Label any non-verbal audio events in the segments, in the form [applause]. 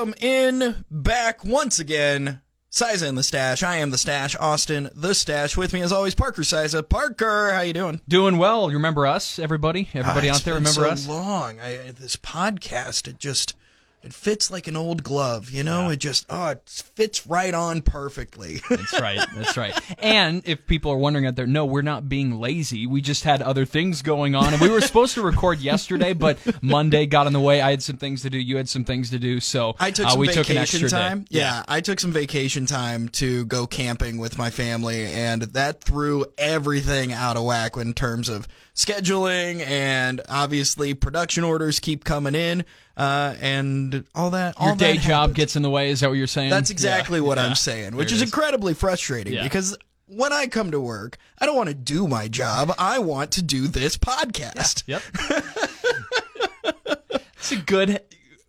Welcome in back once again. Cyza in the Stache. I am the Stache. Austin the Stache. With me as always, Parker Cyza. Parker, how you doing? Doing well. You remember us, everybody? Everybody Ah, out there been remember so us? long. I, this podcast, it just it fits like an old glove. You know, it just oh, it fits right on perfectly. That's right. [laughs] That's right. And if people are wondering out there, no, we're not being lazy. We just had other things going on, and we were supposed to record yesterday, but Monday got in the way. I had some things to do. You had some things to do. So I took uh, some we vacation took an extra time. Day. Yeah, I took some vacation time to go camping with my family, and that threw everything out of whack in terms of scheduling and obviously production orders keep coming in, uh, and all that. Your day that job happens. gets in the way. Is that what you're saying? That's exactly Yeah. what Yeah. I'm saying, which is is. incredibly frustrating Yeah. because when I come to work, I don't want to do my job. I want to do this podcast. Yep. [laughs] it's a good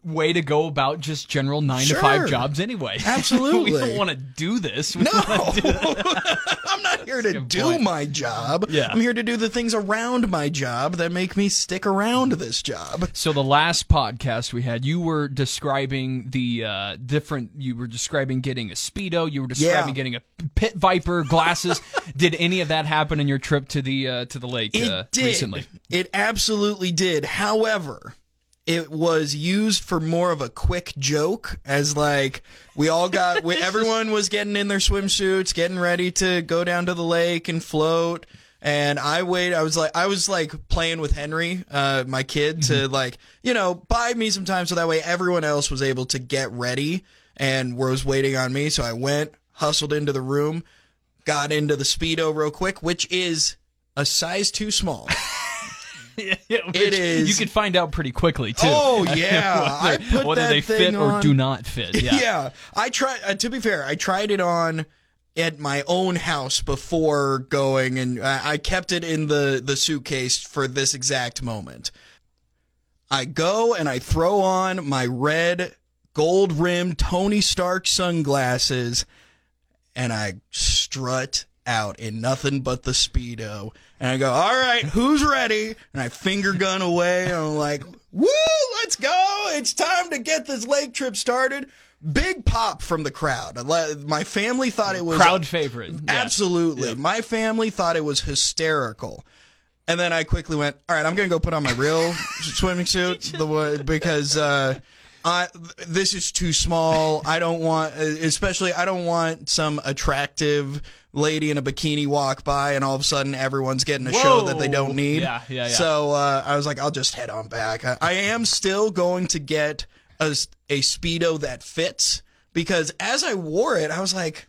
way to go about just general nine Sure. to five jobs anyway. [laughs] Absolutely. we don't want to do this. We No, do- [laughs] I'm not here to do point. my job. Yeah. I'm here to do the things around my job that make me stick around this job. So the last podcast we had, you were describing the uh, different. You were describing getting a speedo. You were describing Yeah. getting a pit viper glasses. [laughs] did any of that happen in your trip to the uh, to the lake It uh, did. recently? It absolutely did. However, it was used for more of a quick joke as like we all got we, [laughs] everyone was getting in their swimsuits, getting ready to go down to the lake and float. And I wait. I was like, I was like playing with Henry, uh, my kid, to like, you know, buy me some time so that way everyone else was able to get ready and was waiting on me. So I went, hustled into the room, got into the speedo real quick, which is a size too small. [laughs] [laughs] it is- You could find out pretty quickly too. Oh, [laughs] yeah. I whether, put whether that they thing fit or do not fit. Yeah. [laughs] Yeah, I tried. Uh, to be fair, I tried it on at my own house before going, and I, I kept it in the the suitcase for this exact moment. I go and I throw on my red gold rimmed Tony Stark sunglasses, and I strut out in nothing but the speedo. And I go, all right, who's ready? And I finger gun away. And I'm like, woo, let's go. It's time to get this lake trip started. Big pop from the crowd. My family thought it was Crowd favorite. Yeah. Absolutely. My family thought it was hysterical. And then I quickly went, all right, I'm going to go put on my real [laughs] swimming suit the, because uh, I, this is too small. I don't want, especially, I don't want some attractive lady in a bikini walk by and all of a sudden everyone's getting a show that they don't need. Yeah, yeah, yeah. So uh, I was like, I'll just head on back. I, I am still going to get a, a Speedo that fits because as I wore it, I was like,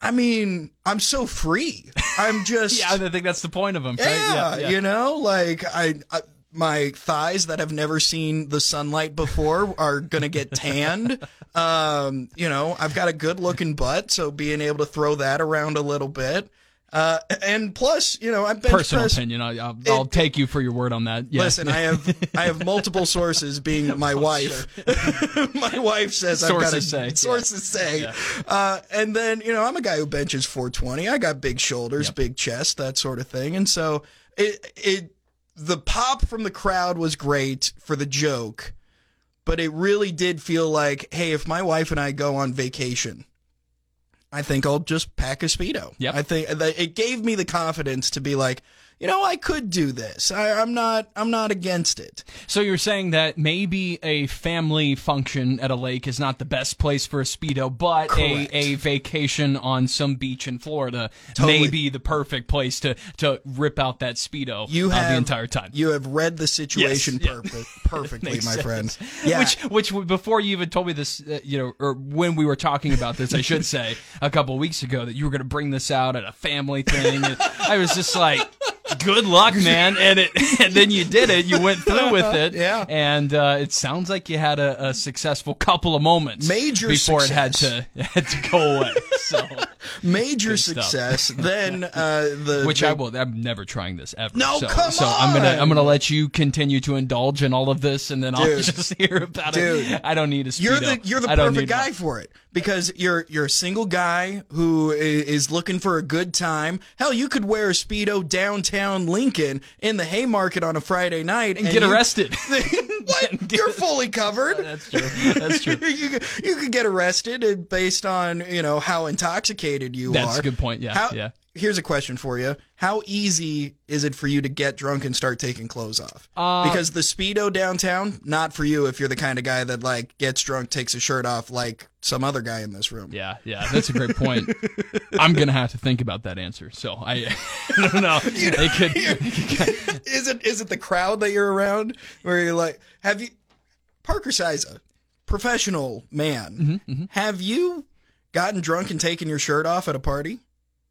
I mean, I'm so free. I'm [laughs] just Yeah, I think that's the point of them. Right? yeah, yeah. you know, like I, I my thighs that have never seen the sunlight before are gonna get tanned. [laughs] um, you know, I've got a good looking butt, so being able to throw that around a little bit. Uh, and plus, you know, I've been Personal opinion. I, I'll, I'll take you for your word on that. Yeah. Listen, I have I have multiple sources, being [laughs] my wife. [laughs] my wife says I've got Sources a, say, yeah. Sources say. Uh, and then you know I'm a guy who benches 420. I got big shoulders, big chest, that sort of thing. And so it it the pop from the crowd was great for the joke, but it really did feel like, hey, if my wife and I go on vacation. I think I'll just pack a speedo. Yep. I think it gave me the confidence to be like, you know, I could do this. I, I'm not. I'm not against it. So you're saying that maybe a family function at a lake is not the best place for a speedo, but a, Correct. a vacation on some beach in Florida Totally. may be the perfect place to to rip out that speedo You uh, have the entire time. You have read the situation Yes, [laughs] perfectly, my sense. friend. Yeah. Which, which before you even told me this, uh, you know, or when we were talking about this, I should [laughs] say a couple weeks ago that you were going to bring this out at a family thing. I was just like, "Good luck, man!" And it, [laughs] and then you did it. You went through with it. Yeah. And uh, it sounds like you had a, a successful couple of moments Major before it had to [laughs] had to go away. So, [laughs] Major success. then uh, the which the- I will. I'm never trying this ever. No, so, come so I'm gonna I'm gonna let you continue to indulge in all of this, and then I'll just hear about Dude. it. I don't need a speedo. You're the you're the perfect guy for it because you're you're a single guy who is looking for a good time. Hell, you could wear a speedo downtown Lincoln in the Haymarket on a Friday night and get you- arrested. [laughs] what? You're fully covered. Oh, that's true. That's true. [laughs] you, could- you could get arrested uh, based on you know how intoxicated you That's are. a good point. Yeah, How, yeah. Here's a question for you: How easy is it for you to get drunk and start taking clothes off? Uh, because the speedo downtown, not for you if you're the kind of guy that like gets drunk, takes his shirt off like some other guy in this room. Yeah, yeah, that's a great point. [laughs] I'm gonna have to think about that answer. So I, [laughs] I don't know. [laughs] It could, is it is it the crowd that you're around where you're like, have you, Parker Cyza, professional man, Mm-hmm, have you gotten drunk and taken your shirt off at a party?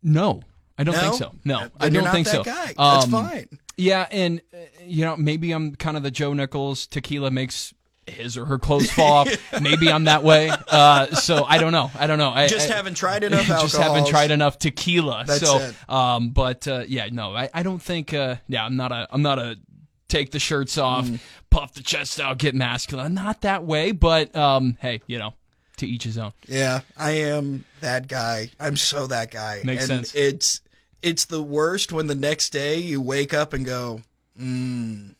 no, I don't No? think so. No, Then I don't think that so. Guy. That's Um, fine. Yeah, and uh, you know, maybe I'm kind of the Joe Nichols. Tequila makes his or her clothes fall off. [laughs] maybe I'm that way. Uh, so I don't know. I don't know. I, Just I, haven't tried enough alcohol. [laughs] just haven't tried enough tequila. That's so, it. um, but uh, yeah, no, I, I don't think. Uh, yeah, I'm not a. I'm not a. Take the shirts off, Mm. puff the chest out, get masculine. Not that way, but um, hey, you know, to each his own. Yeah, I am that guy. I'm so that guy. Makes and sense. It's it's the worst when the next day you wake up and go, mm,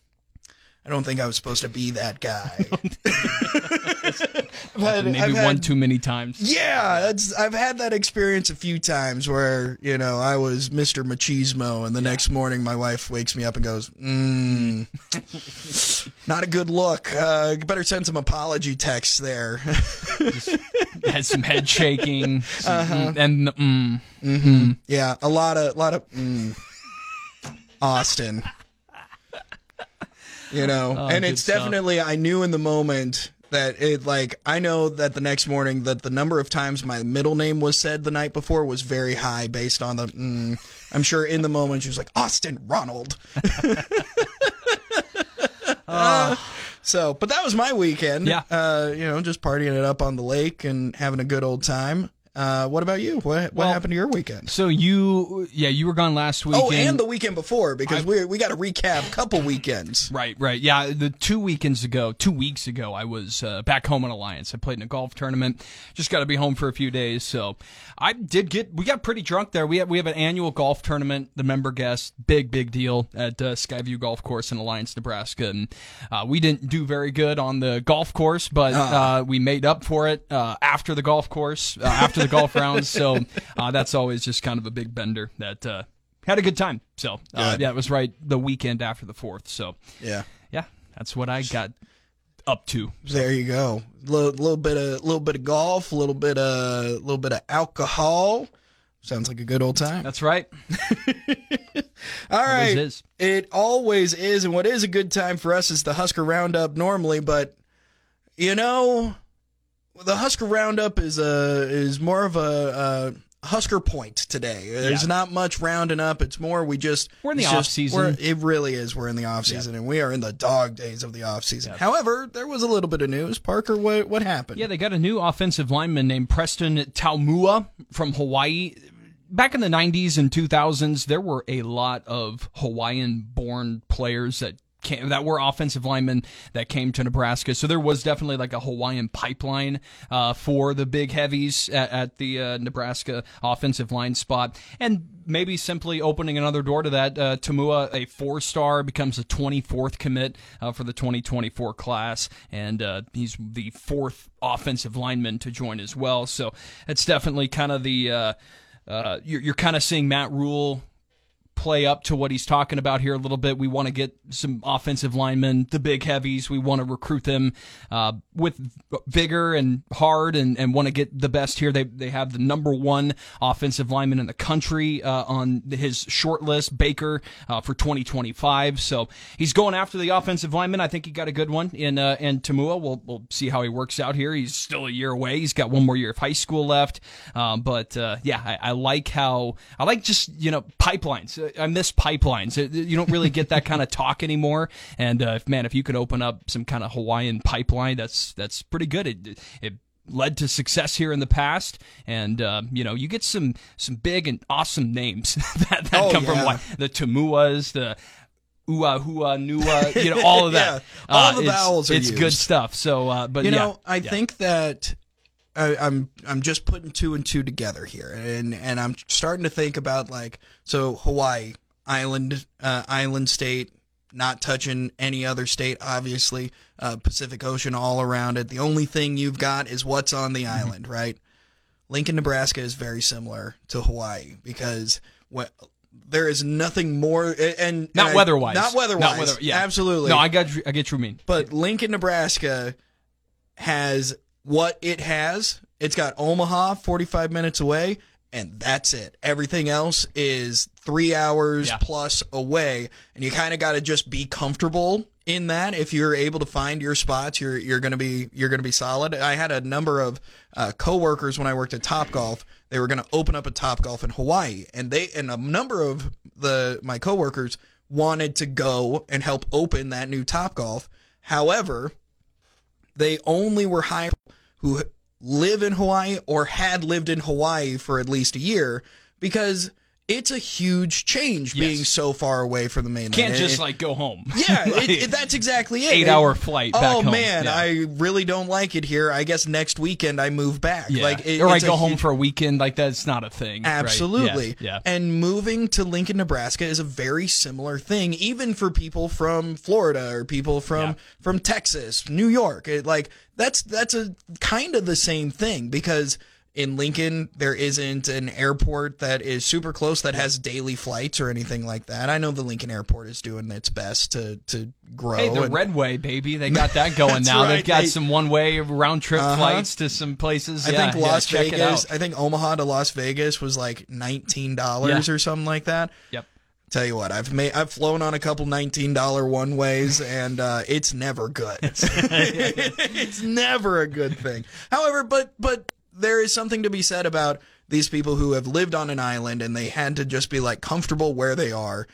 I don't think I was supposed to be that guy. [laughs] but [laughs] Maybe I've one had- too many times. Yeah, that's I've had that experience a few times where you know I was Mr. Machismo, and the next morning my wife wakes me up and goes, mm, [laughs] "Not a good look. Uh, better send some apology texts there." Had some head shaking, some- Uh-huh. and the, mm, Yeah, a lot of, lot of, mm, Austin. You know, Oh, and it's stuff. definitely. I knew in the moment that it like I know that the next morning that the number of times my middle name was said the night before was very high based on the. Mm, I'm sure in the moment she was like Austin Ronald. [laughs] So, but that was my weekend. Yeah. Uh, you know, just partying it up on the lake and having a good old time. Uh, what about you? What what Well, happened to your weekend? so you, yeah, you were gone last weekend. Oh, and the weekend before because we we got to recap a couple weekends. Right, right. Yeah, the two weekends ago, two weeks ago, I was uh, back home in Alliance. I played in a golf tournament. Just got to be home for a few days. So I did get, we got pretty drunk there. We have, we have an annual golf tournament, the member guest, big, big deal at uh, Skyview Golf Course in Alliance, Nebraska. And uh, we didn't do very good on the golf course, but uh, we made up for it uh, after the golf course, uh, after the golf rounds. So uh, that's always just kind of a big bender that, uh, had a good time. So, uh, yeah, it was right the weekend after the fourth. So, Yeah. yeah, that's what I got up to. There you go. Little, little bit of a little bit of golf, a little bit of a little bit of alcohol. Sounds like a good old time. That's right. [laughs] All right. Always. It always is, and what is a good time for us is the Husker Roundup normally, but you know, the Husker Roundup is a is more of a, a Husker point today. There's Yeah. not much rounding up. It's more we just We're in the it's just- off-season. It really is. We're in the off season, and we are in the dog days of the off season. However, there was a little bit of news. Parker, what what happened? Yeah, they got a new offensive lineman named Preston Taumoa from Hawaii. Back in the 90s and 2000s, there were a lot of Hawaiian born players that came, that were offensive linemen that came to Nebraska. So there was definitely like a Hawaiian pipeline uh, for the big heavies at, at the uh, Nebraska offensive line spot. And maybe simply opening another door to that. Uh, Taumoa, a four star, becomes a 24th commit uh, for the 2024 class, and uh, he's the fourth offensive lineman to join as well. So it's definitely kind of the uh, uh, you're, you're kind of seeing Matt Rhule play up to what he's talking about here a little bit. We want to get some offensive linemen, the big heavies. We want to recruit them uh, with vigor and hard, and, and want to get the best here. They they have the number one offensive lineman in the country uh, on his short list, Baker, uh, for 2025. So he's going after the offensive lineman. I think he got a good one in uh, in Taumoa. We'll we'll see how he works out here. He's still a year away. He's got one more year of high school left. Um, but uh, yeah, I, I like how I like just you know pipelines. Uh, I miss pipelines. Uh, You don't really get that kind of talk anymore. And uh, if man, if you could open up some kind of Hawaiian pipeline, that's that's pretty good. It it led to success here in the past, and uh, you know you get some some big and awesome names [laughs] that, that Oh, come from. Hawaii. the Taumoas, the Ua Hua Nua, you know, all of that. [laughs] Yeah, all Uh, the it's- vowels are It's good stuff. So, uh, but You yeah, know, I yeah. think that I, I'm I'm just putting two and two together here, and and I'm starting to think about like so Hawaii island uh, island state not touching any other state, obviously. Uh, Pacific Ocean all around it. The only thing you've got is what's on the Mm-hmm. island, right? Lincoln, Nebraska is very similar to Hawaii because what there is nothing more and Not and I- weather-wise. not weather-wise, Not weather- yeah. absolutely. No, I got I get you mean. But Lincoln, Nebraska has what it has. It's got Omaha 45 minutes away, and that's it. Everything else is three hours Yeah. plus away, and you kind of got to just be comfortable in that. If you're able to find your spots, you're you're gonna be you're gonna be solid. I had a number of uh, coworkers when I worked at Top Golf. They were gonna open up a Top Golf in Hawaii, and they and a number of the my coworkers wanted to go and help open that new Top Golf. However, they only were hired who live in Hawaii or had lived in Hawaii for at least a year because it's a huge change being so far away from the mainland. Can't just it- like go home. [laughs] yeah, Like, it, it- that's exactly it. Eight hour flight. Back oh man, Yeah. I really don't like it here. I guess next weekend I move back. Yeah. Like, it- or I go home huge- for a weekend. Like that's not a thing. right? Absolutely. Yeah. yeah. And moving to Lincoln, Nebraska is a very similar thing, even for people from Florida or people from from Texas, New York. It, like that's that's a kind of the same thing because in Lincoln there isn't an airport that is super close that has daily flights or anything like that. I know the Lincoln airport is doing its best to to grow. Hey, the and- Redway, baby. They [laughs] got that going now. right. They've got They- some one way round trip Uh-huh. flights to some places. I yeah, think Las it Vegas. I think Omaha to Las Vegas was like nineteen dollars Yeah. or something like that. Yep. Tell you what, I've made I've flown on a couple nineteen dollar one ways, and uh, it's never good. [laughs] [laughs] it's never a good thing. However, but but there is something to be said about these people who have lived on an island and they had to just be like comfortable where they are,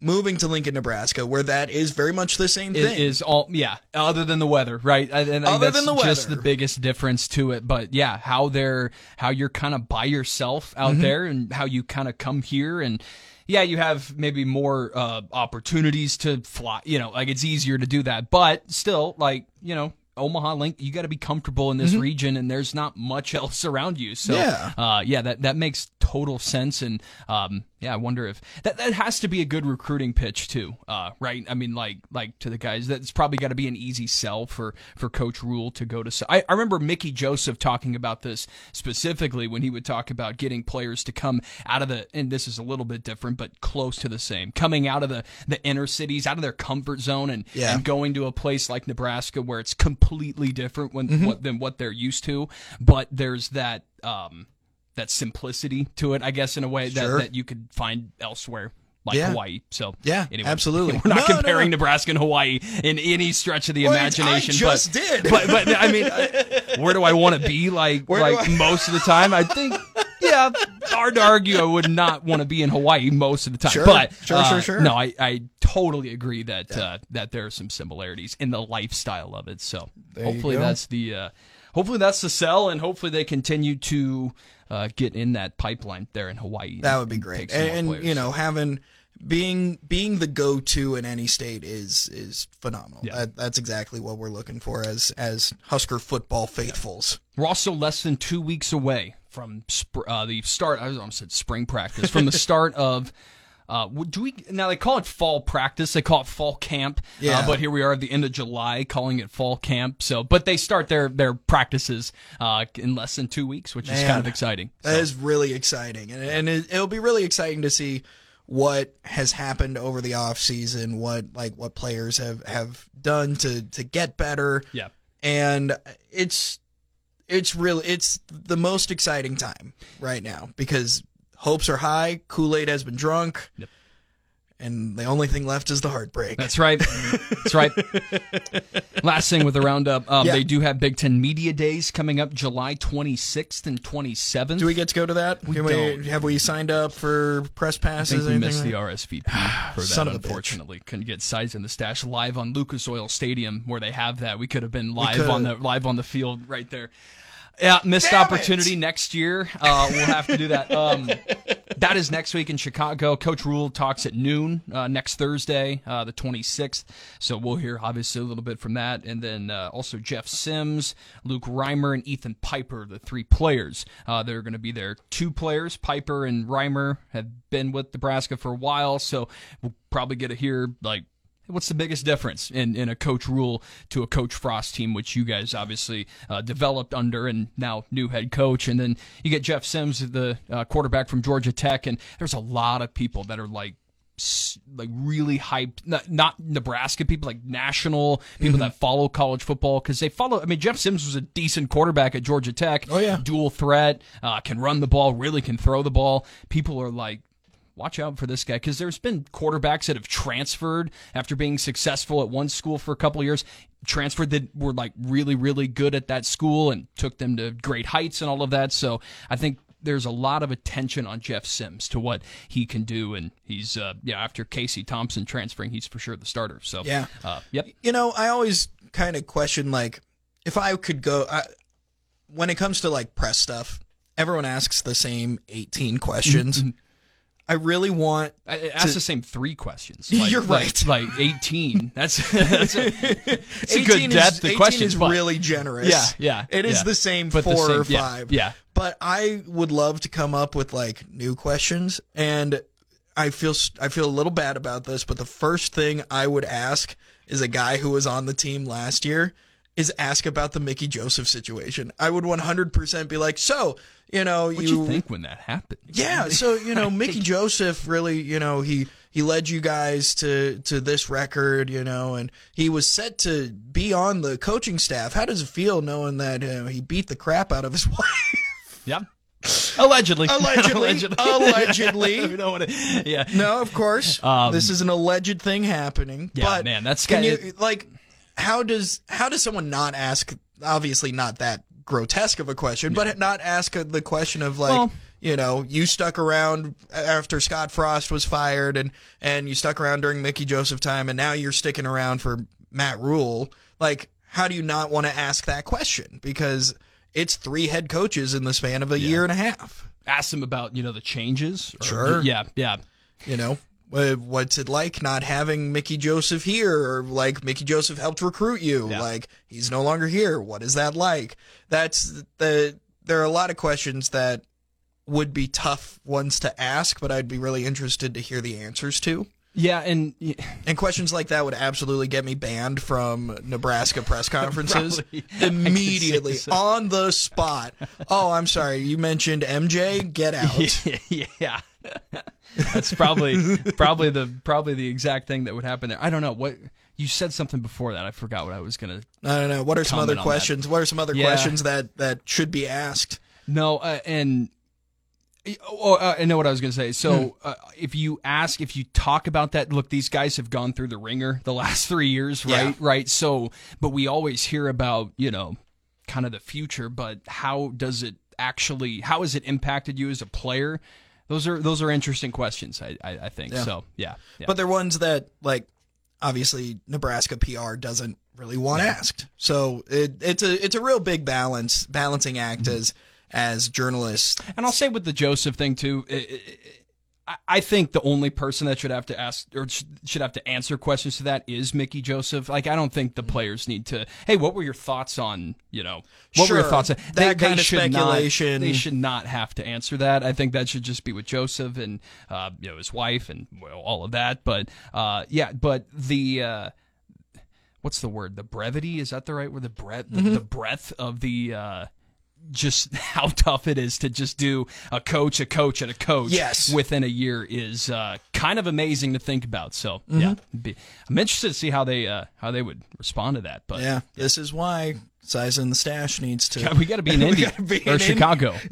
moving to Lincoln, Nebraska, where that is very much the same thing. is all yeah. Other than the weather, right? I, and I Other that's than the weather, just the biggest difference to it. But yeah, how they're how you're kind of by yourself out Mm-hmm. there, and how you kind of come here and. Yeah, you have maybe more uh, opportunities to fly. You know, like it's easier to do that, but still, like you know, Omaha Link, you got to be comfortable in this region, and there's not much [laughs] else around you. So, Mm-hmm. Yeah. uh, yeah, that that makes total sense. And um, yeah, I wonder if that that has to be a good recruiting pitch too, uh, right? I mean, like like to the guys, that's probably got to be an easy sell for for Coach Rhule to go to. I remember Mickey Joseph talking about this specifically when he would talk about getting players to come out of the, and this is a little bit different, but close to the same, coming out of the the inner cities, out of their comfort zone, and Yeah. and going to a place like Nebraska where it's completely different when, Mm-hmm. what, than what they're used to, but there's that um, that simplicity to it, I guess, in a way that, Sure. that you could find elsewhere. Like Yeah. Hawaii, so Yeah, anyway, [laughs] absolutely. We're not No, comparing no. Nebraska and Hawaii in any stretch of the Well, imagination. I just but, did. but but I mean, [laughs] where do I want to be? Like Where like I- most of the time, I think. Yeah, hard to argue. I would not want to be in Hawaii most of the time. Sure, but sure, uh, sure, sure. No, I, I totally agree that uh, that there are some similarities in the lifestyle of it. So you hopefully that's the uh, hopefully that's the sell, and hopefully they continue to uh, get in that pipeline there in Hawaii. That would be great. And, and, you know, having being being the go to in any state is is phenomenal. Yeah. That, that's exactly what we're looking for as as Husker football faithfuls. We're also less than two weeks away from sp- uh, the start. I almost said spring practice. From the [laughs] start of. Uh, do we now? They call it fall practice. They call it fall camp. Yeah. Uh, but here we are at the end of July, calling it fall camp. So, but they start their their practices uh, in less than two weeks, which is kind of exciting. That is really exciting, and, and it, it'll be really exciting to see what has happened over the off season. What like what players have have done to to get better. Yeah. and it's it's really it's the most exciting time right now because hopes are high. Kool Aid has been drunk. Yep. And the only thing left is the heartbreak. That's right. That's right. [laughs] Last thing with the roundup, um, Yeah. they do have Big Ten Media Days coming up July 26th and 27th. Do we get to go to that? Don't. we, have we signed up for press I passes? think we missed like- the RSVP [sighs] for that. Son of a bitch. unfortunately, couldn't get Cyza in the Stache live on Lucas Oil Stadium where they have that. We could have been live on the live on the field right there. Yeah, missed Damn opportunity it. next year. Uh, we'll have to do that. Um, [laughs] that is next week in Chicago. Coach Rhule talks at noon uh, next Thursday, uh, the 26th. So we'll hear obviously a little bit from that, and then uh, also Jeff Sims, Luke Reimer, and Ethan Piper, the three players. Uh, they're going to be there. Two players, Piper and Reimer, have been with Nebraska for a while, so we'll probably get to hear like what's the biggest difference in, in a coach Rhule to a coach Frost team, which you guys obviously uh, developed under and now new head coach. And then you get Jeff Sims, the uh, quarterback from Georgia Tech. And there's a lot of people that are like, like really hyped, not, not Nebraska people, like national people mm-hmm. that follow college football because they follow. I mean, Jeff Sims was a decent quarterback at Georgia Tech. Oh yeah, dual threat, uh, can run the ball, really can throw the ball. People are like, watch out for this guy because there's been quarterbacks that have transferred after being successful at one school for a couple years transferred that were like really really good at that school and took them to great heights and all of that so i think there's a lot of attention on Jeff Sims to what he can do, and he's uh, yeah after Casey Thompson transferring, he's for sure the starter. So yeah, uh, yep. You know, I always kind of question like if I could go I, when it comes to like press stuff. Everyone asks the same 18 questions. I really want. I ask to, the same three questions. [laughs] Like, you're right. Like, like 18. [laughs] That's, that's a, it's a good depth. the question is really generous. Yeah, yeah. It is yeah. the same but four the same, or five. Yeah, yeah. But I would love to come up with like new questions, and I feel I feel a little bad about this. But the first thing I would ask is a guy who was on the team last year is ask about the Mickey Joseph situation. I would 100% be like, so you know, what you, you think when that happened? Yeah, so you know, [laughs] Mickey Joseph really, you know, he he led you guys to to this record, you know, and he was set to be on the coaching staff. How does it feel knowing that you know, he beat the crap out of his [laughs] wife? Yeah. Allegedly. [laughs] Allegedly. Allegedly. Allegedly. we don't want to, yeah. No, of course. Um, this is an alleged thing happening. Yeah, but man, that's can you like how does how does someone not ask obviously not that grotesque of a question, but not ask the question of like, well, you know, you stuck around after Scott Frost was fired, and and you stuck around during Mickey Joseph time, and now you're sticking around for Matt Rhule. Like, how do you not want to ask that question? Because it's three head coaches in the span of a yeah. year and a half. Ask them about you know the changes. Or, sure. Yeah. Yeah. You know, Uh, what's it like not having Mickey Joseph here or like Mickey Joseph helped recruit you yeah. like he's no longer here what is that like that's the there are a lot of questions that would be tough ones to ask but I'd be really interested to hear the answers to yeah, and and questions like that would absolutely get me banned from Nebraska press [laughs] conferences [laughs] immediately so. on the spot. Oh, I'm sorry, you mentioned MJ. Get out. [laughs] yeah. That's probably probably the probably the exact thing that would happen there. I don't know what you said something before that. I forgot what I was gonna. I don't know. What are some other questions? That. What are some other yeah. questions that that should be asked? No, uh, and Oh, uh, I know what I was going to say. So, hmm. uh, if you ask, if you talk about that, look, these guys have gone through the ringer the last [laughs] three years, right? Yeah. Right. So, but we always hear about, you know, kind of the future, but how does it actually, how has it impacted you as a player? Those are those are interesting questions. I I, I think yeah. so. Yeah, yeah, but they're ones that like obviously Nebraska PR doesn't really want yeah. asked. So it, it's a it's a real big balance balancing act mm-hmm. as as journalists. And I'll say with the Joseph thing too. It, it, I think the only person that should have to ask or should have to answer questions to that is Mickey Joseph. Like, I don't think the players need to. Hey, what were your thoughts on? You know, what sure, were your thoughts? On, that they, kind they of speculation. Not, they should not have to answer that. I think that should just be with Joseph and uh, you know his wife and well, all of that. But uh, yeah, but the. Uh, what's the word? The brevity is that the right word? The breadth, mm-hmm. the, the breadth of the uh, just [laughs] how tough it is to just do a coach, a coach, and a coach yes. within a year is uh, kind of amazing to think about. So mm-hmm. yeah, be, I'm interested to see how they uh, how they would respond to that. But yeah, this is why Cyza in the Stache needs to. we got to be in [laughs] India be or in Chicago. [laughs]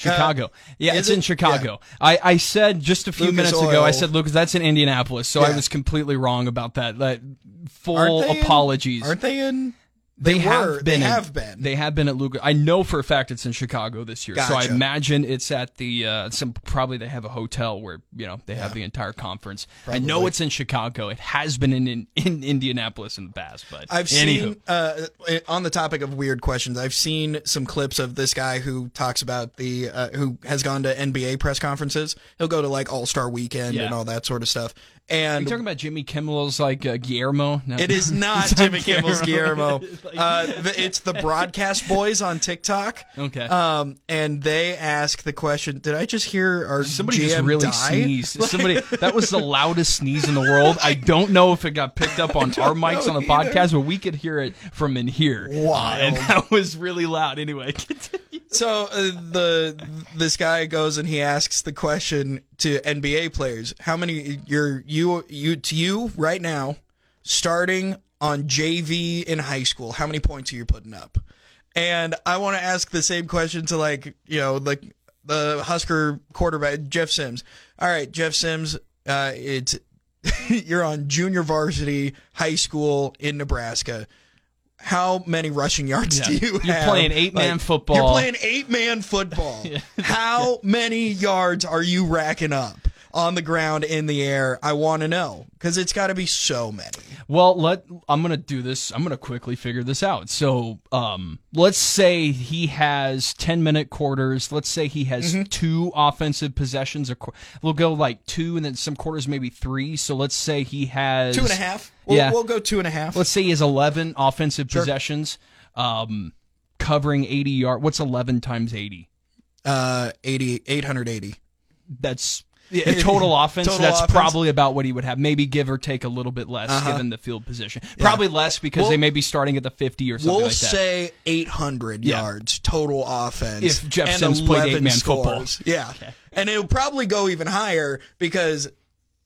Chicago. Uh, yeah, it's it? in Chicago. Yeah. I, I said just a few Lucas minutes Oil. ago, I said, Lucas, that's in Indianapolis. So yeah. I was completely wrong about that. Like, full aren't apologies. In, aren't they in they, they have were, been. They in, have been. They have been at Luger. I know for a fact it's in Chicago this year. Gotcha. So I imagine it's at the uh, some probably they have a hotel where you know they yeah. have the entire conference. Probably. I know it's in Chicago. It has been in in, in Indianapolis in the past, but I've anywho. seen uh, on the topic of weird questions. I've seen some clips of this guy who talks about the uh, who has gone to NBA press conferences. He'll go to like All Star Weekend yeah. and all that sort of stuff. And Are you talking about Jimmy Kimmel's like uh, Guillermo? No. It is [laughs] not Jimmy Kimmel's [laughs] Guillermo. Uh, it's the broadcast boys on TikTok. Okay. Um, and they ask the question: Did I just hear our Somebody GM just really die? sneezed. [laughs] Somebody that was the loudest sneeze in the world. I don't know if it got picked up on our mics on the either. podcast, but we could hear it from in here. Wow, and that was really loud. Anyway, continue. So uh, the this guy goes and he asks the question to NBA players: How many you're you you to you right now, starting on JV in high school? How many points are you putting up? And I want to ask the same question to like you know like the Husker quarterback Jeff Sims. All right, Jeff Sims, uh, it's [laughs] you're on junior varsity high school in Nebraska. How many rushing yards Yeah. do you You're have? playing eight-man Like, football. You're playing eight man football. [laughs] How many yards are you racking up on the ground in the air? I want to know because it's got to be so many. Well, let I'm gonna do this. I'm gonna quickly figure this out. So, um, let's say he has 10 minute quarters. Let's say he has Mm-hmm. two offensive possessions. We'll go like two, and then some quarters maybe three. So let's say he has Two and a half. We'll, Yeah. we'll go two and a half. Let's say he has 11 offensive possessions, um, covering 80 yard. What's 11 times 80? Uh, 80, 880. That's yeah, total offense. Total that's offense. probably about what he would have. Maybe give or take a little bit less Uh-huh. given the field position. Probably less because We'll- they may be starting at the 50 or something We'll like that. say 800 Yeah. yards total offense. If Jeff Sims played eight-man football. scores. Yeah. And it'll probably go even higher because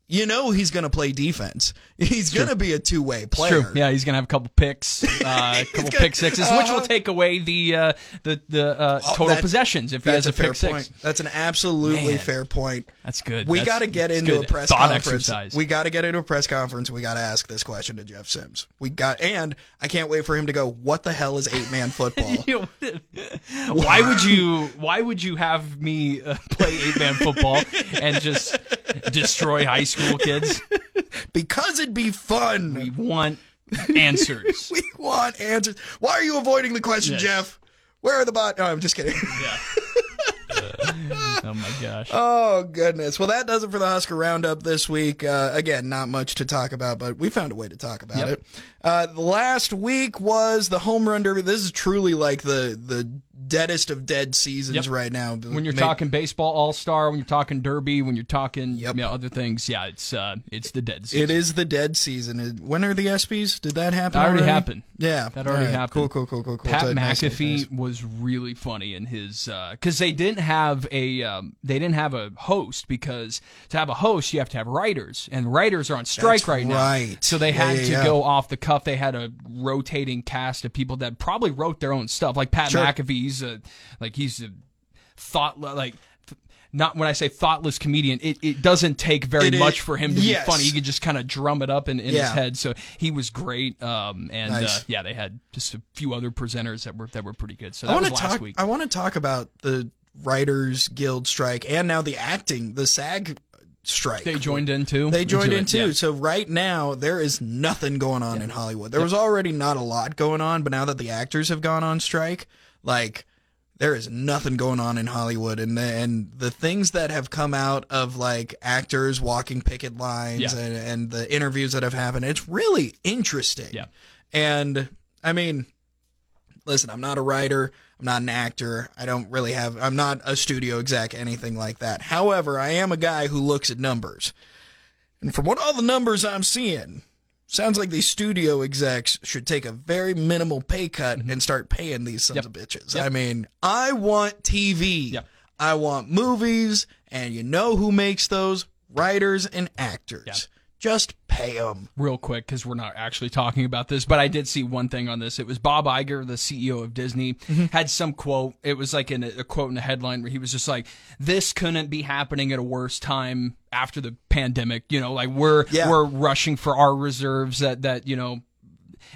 you know he's going to play defense. He's going to be a two way player. True. Yeah, he's gonna have a couple picks, [laughs] uh, a couple gonna- pick sixes, which will uh-huh. take away the uh, the the uh, total that- possessions if he has a, a, fair pick six. point. That's an absolutely Man. fair point. That's good. We got to get into a press Thought conference. exercise. We got to get into a press conference. We got to ask this question to Jeff Sims. We got, and I can't wait for him to go. What the hell is eight man football? [laughs] You know, [laughs] why would you? Why would you have me uh, play eight man football and just destroy high school kids? because be fun. We want answers. [laughs] We want answers. Why are you avoiding the question, Yes. Jeff? Where are the bot? No, I'm just kidding. Yeah. [laughs] [laughs] oh my gosh. Oh goodness. Well, that does it for the Husker Roundup this week. Uh, again, not much to talk about, but we found a way to talk about Yep. it. Uh, the last week was the home run derby. This is truly like the the deadest of dead seasons Yep. right now. when you're May- talking baseball all star, when you're talking derby, when you're talking Yep. you know, other things, yeah, it's uh, it's the dead season. it is the dead season. When are the ESPYS? Did that happen? That already already happened. Yeah, That already right. happened. Cool, cool, cool, cool, cool. Pat So nice McAfee was really funny in his because they didn't have a um, they didn't have a host because to have a host you have to have writers and writers are on strike That's right now. So they Yeah, had yeah, to yeah. go off the cuff. They had a rotating cast of people that probably wrote their own stuff. Like Pat Sure. McAfee, he's a like he's a thought like. Not when I say thoughtless comedian, it, it doesn't take very It is- much for him to yes. be funny. He could just kind of drum it up in, in Yeah. his head. So he was great. Um, and Nice. uh, yeah, they had just a few other presenters that were that were pretty good. So I that want was to last talk. week. I want to talk about the Writers Guild strike and now the acting, the SAG strike. They joined in too. They joined into in too. yeah. So right now there is nothing going on in Hollywood. There was already not a lot going on, but now that the actors have gone on strike, like there is nothing going on in Hollywood, and the, and the things that have come out of like actors walking picket lines Yeah. and, and the interviews that have happened, it's really interesting. Yeah. And I mean, listen, I'm not a writer. I'm not an actor. I don't really have, I'm not a studio exec, anything like that. However, I am a guy who looks at numbers. And from what all the numbers I'm seeing, sounds like these studio execs should take a very minimal pay cut mm-hmm. and start paying these sons Yep. of bitches. Yep. I mean, I want TV. Yep. I want movies, and you know who makes those? Writers and actors. Just pay them. real quick because we're not actually talking about this, but I did see one thing on this. It was Bob Iger, the CEO of Disney, Mm-hmm. had some quote. It was like in a, a quote in a headline where he was just like, "This couldn't be happening at a worse time after the pandemic." You know, like we're Yeah. we're rushing for our reserves that that you know.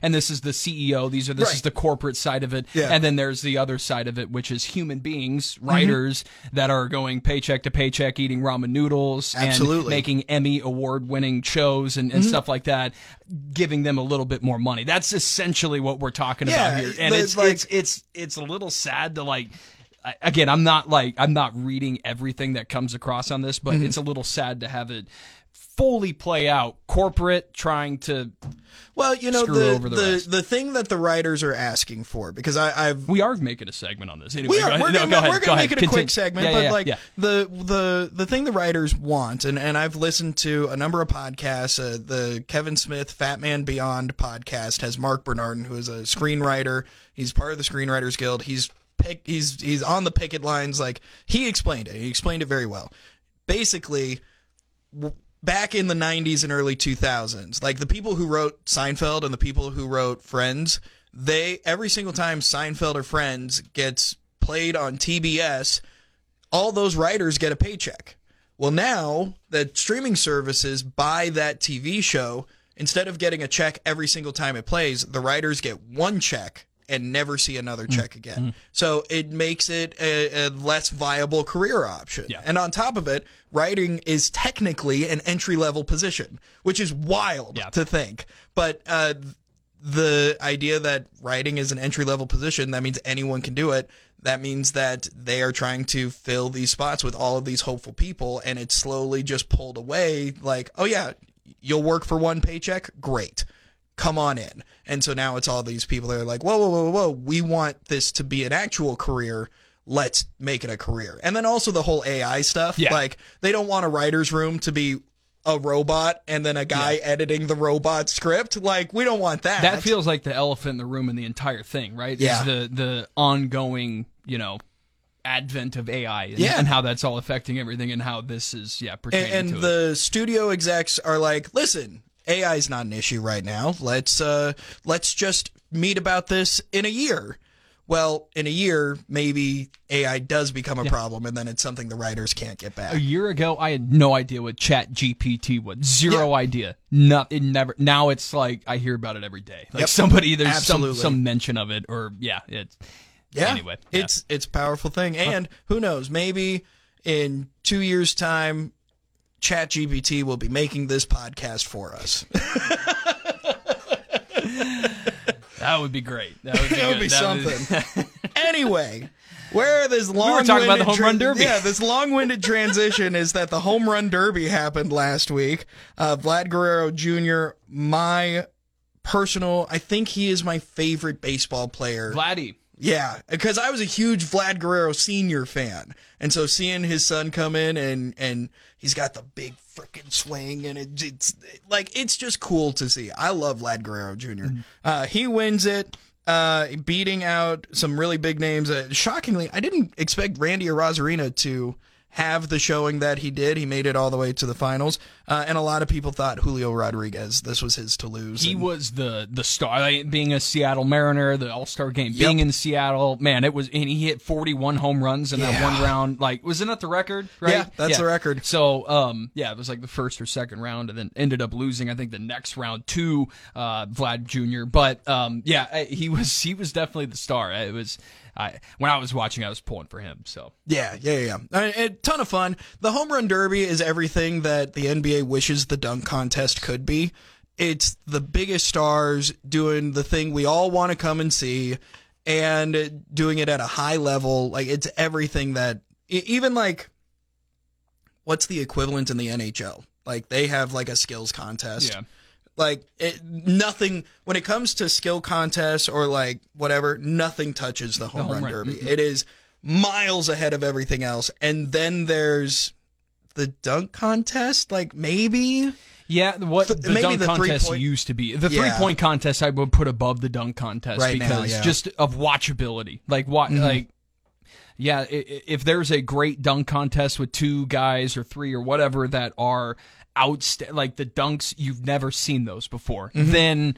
And this is the CEO. These are this Right. is the corporate side of it, Yeah. Mm-hmm. and then there's the other side of it, which is human beings, writers that are going paycheck to paycheck, eating ramen noodles, Absolutely. and making Emmy award winning shows and, and stuff like that, giving them a little bit more money. That's essentially what we're talking Yeah, about here. And it's, like- it's it's it's a little sad to like again, I'm not like I'm not reading everything that comes across on this, but Mm-hmm. it's a little sad to have it fully play out corporate trying to Well, you know Screw the over the the, the thing that the writers are asking for because I, I've we are making a segment on this anyway we are, we're No, gonna, go ahead, we're gonna ahead. make it a quick segment, Yeah, but yeah, like the the the thing the writers want, and and I've listened to a number of podcasts. Uh, the Kevin Smith Fat Man Beyond podcast has Marc Bernardin, who is a screenwriter. He's part of the Screenwriters Guild. He's pick, he's he's on the picket lines. Like he explained it. He explained it very well. Basically, back in the 90s and early 2000s like the people who wrote seinfeld and the people who wrote friends they every single time seinfeld or friends gets played on tbs all those writers get a paycheck. Well now the streaming services buy that tv show. Instead of getting a check every single time it plays the writers get one check and never see another Mm. check again. So it makes it a, a less viable career option. Yeah. And on top of it, writing is technically an entry level position, which is wild Yeah. to think. But uh, the idea that writing is an entry level position, that means anyone can do it. That means that they are trying to fill these spots with all of these hopeful people, and it's slowly just pulled away. Like, oh yeah, you'll work for one paycheck, great come on in. And so now it's all these people that are like, whoa, whoa, whoa, whoa, we want this to be an actual career. Let's make it a career. And then also the whole AI stuff. Yeah. Like they don't want a writer's room to be a robot and then a guy editing the robot script. Like we don't want that. that feels like the elephant in the room in the entire thing, right? Yeah. Is the the ongoing, you know, advent of AI and, Yeah. and how that's all affecting everything and how this is yeah pertaining and, to and it. the studio execs are like, listen, AI is not an issue right now. Let's uh let's just meet about this in a year. Well, in a year, maybe AI does become a problem, and then it's something the writers can't get back. A year ago, I had no idea what Chat GPT was. Zero idea. No, it never. Now it's like I hear about it every day. Like Yep. somebody, there's Absolutely. some some mention of it, or yeah, it's Yeah. Anyway, yeah. it's it's a powerful thing, and who knows? Maybe in two years' time, ChatGPT will be making this podcast for us. [laughs] that would be great. That would be, That would be something. [laughs] anyway, where this long talking about the home run derby. Yeah, this long-winded transition is that the home run derby happened last week. Uh, Vlad Guerrero Jr., my personal, I think he is my favorite baseball player. Vladdy. Yeah, because I was a huge Vlad Guerrero senior fan, and so seeing his son come in and and he's got the big freaking swing, and it, it's like it's just cool to see. I love Vlad Guerrero junior Uh, he wins it, uh, beating out some really big names. Uh, shockingly, I didn't expect Randy Arozarena to have the showing that he did. He made it all the way to the finals, uh, and a lot of people thought Julio Rodriguez this was his to lose. He and- was the the star, like, being a Seattle Mariner, the All Star game, being in Seattle. Man, it was, and he hit 41 home runs in that one round. Like, wasn't that the record? Right? Yeah, that's the record. So, um, yeah, it was like the first or second round, and then ended up losing. I think the next round to uh, Vlad Jr. But um, yeah, he was he was definitely the star. It was. I, when I was watching, I was pulling for him. So Yeah, yeah, yeah. yeah. A, a ton of fun. The home run derby is everything that the NBA wishes the dunk contest could be. It's the biggest stars doing the thing we all want to come and see and doing it at a high level. Like it's everything that even like what's the equivalent in the NHL? Like they have like a skills contest. yeah, Like it, nothing when it comes to skill contests or like whatever, nothing touches the home, home run, run. derby. It is miles ahead of everything else. And then there's the dunk contest, like maybe. Yeah, what Th- the dunk the contest used to be. The Yeah. three point contest I would put above the dunk contest Right now, because yeah. just of watchability. Like what Mm-hmm. like yeah, if there's a great dunk contest with two guys or three or whatever that are outst like the dunks you've never seen those before, Mm-hmm. then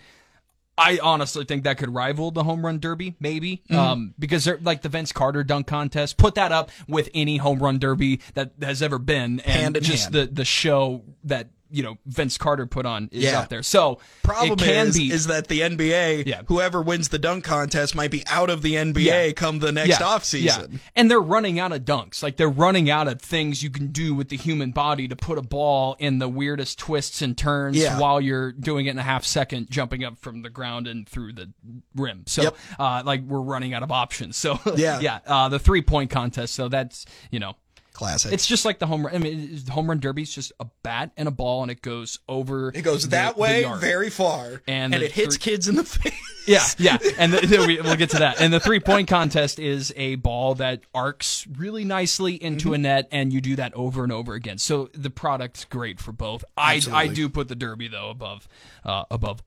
I honestly think that could rival the home run derby, maybe, Mm-hmm. um, because they're like the Vince Carter dunk contest. Put that up with any home run derby that has ever been, and Hand just hand. the the show that you know Vince Carter put on is Yeah. up there. So Problem it can is, be is that the NBA, Yeah. whoever wins the dunk contest might be out of the NBA Yeah. come the next off season. Yeah. And they're running out of dunks. Like they're running out of things you can do with the human body to put a ball in the weirdest twists and turns Yeah. while you're doing it in a half second, jumping up from the ground and through the rim. So, Yep. uh, like we're running out of options. So, [laughs] Yeah. yeah. Uh, the three point contest. So that's, you know, Classic. It's just like the home run. I mean, the home run derby is just a bat and a ball, and it goes over. it goes the- that way very far, And and, it hits three- kids in the face. Yeah, yeah, and the, we, we'll get to that. And the three point contest is a ball that arcs really nicely into Mm-hmm. a net, and you do that over and over again. So the product's great for both. I I do put the derby though above uh, above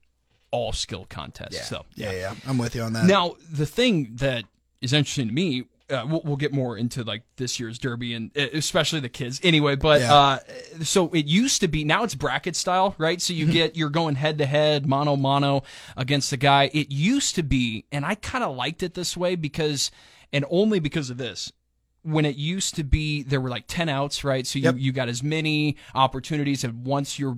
all skill contests. So yeah, yeah, I'm with you on that. now the thing that is interesting to me. Uh, we'll, we'll get more into like this year's derby and uh, especially the kids anyway but Yeah. uh so it used to be now it's bracket style right so Mm-hmm. you get you're going head to head mono mono against the guy it used to be and i kind of liked it this way because and only because of this when it used to be there were like 10 outs right so you, Yep. you got as many opportunities and once your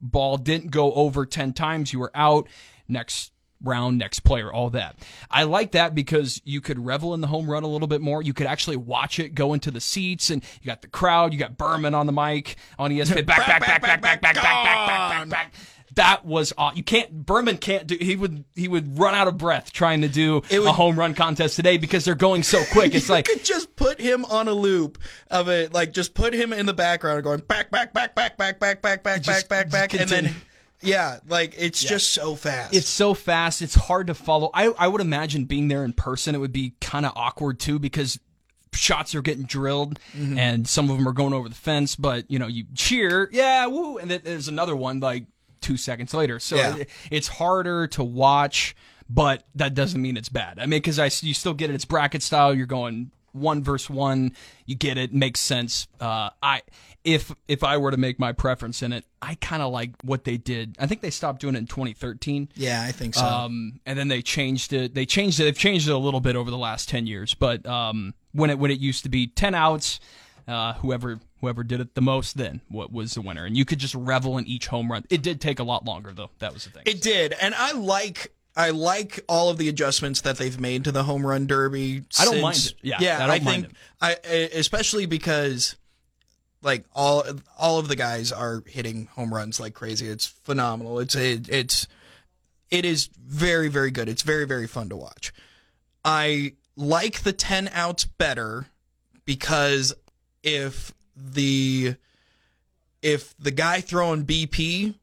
ball didn't go over 10 times you were out next round next player all that i like that because you could revel in the home run a little bit more you could actually watch it go into the seats and you got the crowd you got berman on the mic on E espn back back back back back back back back back back back that was aw- you can't Berman can't do he would he would run out of breath trying to do would- a home run contest today because they're going so quick it's like you could just put him on a loop of it, like just put him in the background going back, back, back, back, back, back, back, back, back, back, back, and then. Yeah, like it's just so fast. It's so fast. It's hard to follow. I, I would imagine being there in person, it would be kind of awkward too because shots are getting drilled Mm-hmm. and some of them are going over the fence. But you know, you cheer, yeah, woo, and then there's another one like two seconds later. So Yeah. it- it's harder to watch, but that doesn't mean it's bad. I mean, because I you still get it. It's bracket style. You're going one versus one. You get it. Makes sense. Uh, I if if I were to make my preference in it, I kind of like what they did. I think they stopped doing it in 2013. yeah, I think so. Um, and then they changed it. They changed it. They've changed it a little bit over the last ten years. But um, when it when it used to be ten outs, uh, whoever whoever did it the most then what was the winner, and you could just revel in each home run. It did take a lot longer though. That was the thing. It did, and I like I like all of the adjustments that they've made to the home run derby. I don't mind it. Yeah, yeah, I don't I mind think I- especially because like all all of the guys are hitting home runs like crazy. It's phenomenal. It's it, it's it is very very good. It's very very fun to watch. I like the 10 outs better because if the if the guy throwing BP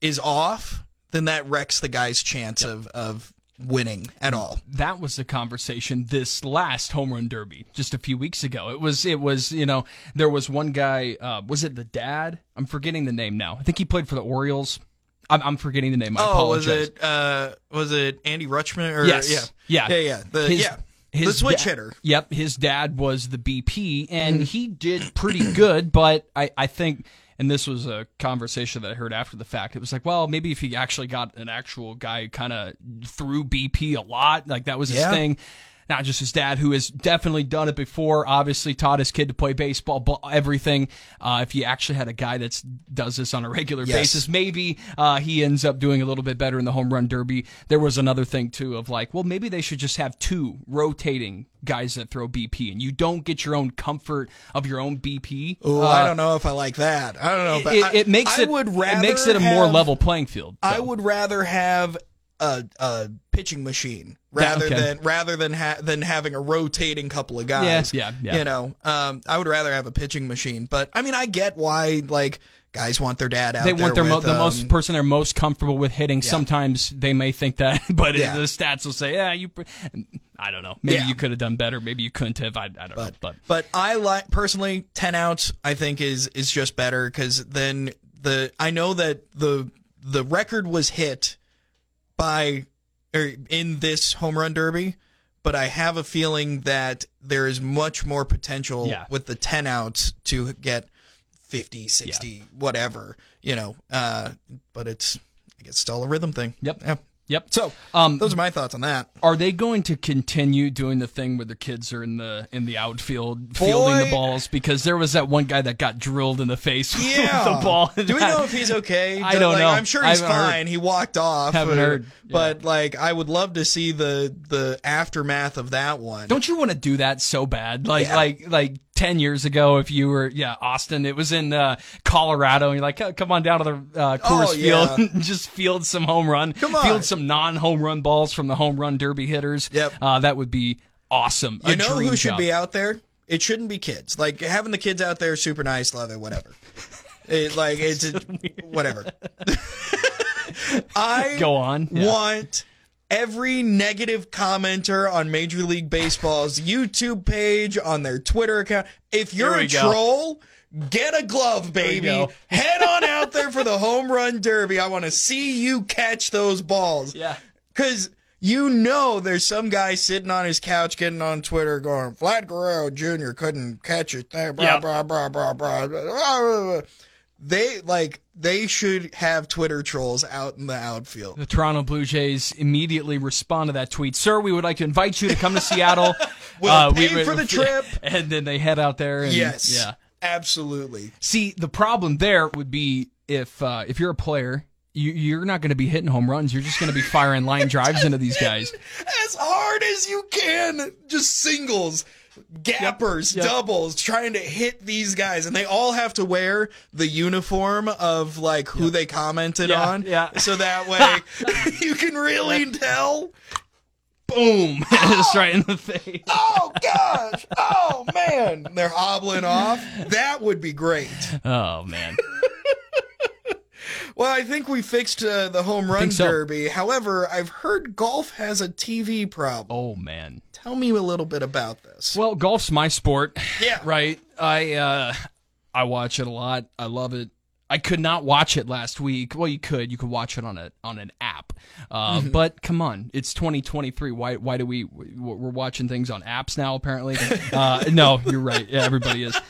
is off, then that wrecks the guy's chance of of winning at all. that was the conversation this last home run derby just a few weeks ago. It was it was you know there was one guy uh, was it the dad? I'm forgetting the name now. I think he played for the Orioles. I'm, I'm forgetting the name. I Oh, was it uh was it Andy Rutschman or Yes. yeah. Yeah. Yeah, yeah. The His- yeah. the switch da- hitter. Yep, his dad was the BP, and Mm-hmm. he did pretty good. But I, I think, and this was a conversation that I heard after the fact. It was like, well, maybe if he actually got an actual guy kind of threw BP a lot, like that was his Yeah. thing. Not just his dad, who has definitely done it before. Obviously, taught his kid to play baseball, but everything. Uh, if you actually had a guy that does this on a regular Yes. basis, maybe uh, he ends up doing a little bit better in the home run derby. There was another thing too of like, well, maybe they should just have two rotating guys that throw BP, and you don't get your own comfort of your own BP. Oh, Uh, I don't know if I like that. I don't know, but it, I- it makes I it would rather it makes it a more level playing field. I would rather have a a pitching machine rather okay. than rather than ha- than having a rotating couple of guys. Yeah, yeah, yeah. You know, um, I would rather have a pitching machine. But I mean, I get why like guys want their dad out. they want their mo- the um, most person they're most comfortable with hitting. Sometimes they may think that, [laughs] but Yeah. the stats will say, "Yeah, you." pr- I don't know. Maybe Yeah. you could have done better. Maybe you couldn't have. I, I don't know. But But I like personally ten outs. I think is is just better because then the I know that the the record was hit by or in this home run derby, but I have a feeling that there is much more potential Yeah. with the ten outs to get 50, 60, whatever you know. Uh, but it's I guess still a rhythm thing. Yep. Yeah. Yep. So Um, those are my thoughts on that. Are they going to continue doing the thing where the kids are in the in the outfield fielding the balls? Because there was that one guy that got drilled in the face Yeah. with the ball. Do we know if he's okay? [laughs] I don't like, know. I'm sure he's haven't heard. fine. He walked off. Haven't or- heard. Yeah. But like, I would love to see the the aftermath of that one. Don't you want to do that so bad? Like Yeah. like like ten years ago, if you were yeah Austin, it was in uh, Colorado, and you're like, "Oh, come on down to the uh, Coors Oh, Field and [laughs] just field some home run, Come on. field some non home run balls from the home run derby hitters. Yep. uh, that would be awesome. you A know who should job. be out there It shouldn't be kids. Like having the kids out there, super nice, love it, whatever. [laughs] It, like it's [laughs] whatever. I Go on. Yeah. want every negative commenter on Major League Baseball's YouTube page, on their Twitter account. If you're a go. troll, get a glove, baby. [laughs] Head on out there for the home run derby. I want to see you catch those balls. Yeah. Because you know there's some guy sitting on his couch getting on Twitter going, Vlad Guerrero Jr. couldn't catch it blah, Yep. blah, blah, blah, blah, blah, blah. They, like, they should have Twitter trolls out in the outfield. The Toronto Blue Jays immediately respond to that tweet. Sir, we would like to invite you to come to Seattle. [laughs] We'll we pay would- for the [laughs] trip. And then they head out there. And, Yes. Yeah. Absolutely. See, the problem there would be if uh, if you're a player, you, you're not going to be hitting home runs. You're just going to be firing line drives into these guys. [laughs] As hard as you can. Just singles, gappers, Yep. doubles, trying to hit these guys. And they all have to wear the uniform of like who they commented Yeah, on. yeah. So that [laughs] way [laughs] you can really tell. Boom! [laughs] Just right in the face. Oh gosh. Oh man. They're hobbling off. That would be great. Oh man. Well, I think we fixed uh, the home run so. derby. However, I've heard golf has a TV problem. Oh man. Tell me a little bit about this. Well, golf's my sport. Yeah. [laughs] Right. I uh I watch it a lot. I love it. I could not watch it last week. Well, you could. You could watch it on a on an app. Uh, Mm-hmm. But come on, it's 2023. Why why do we we're watching things on apps now? Apparently, [laughs] uh, no, you're right. Yeah, everybody is.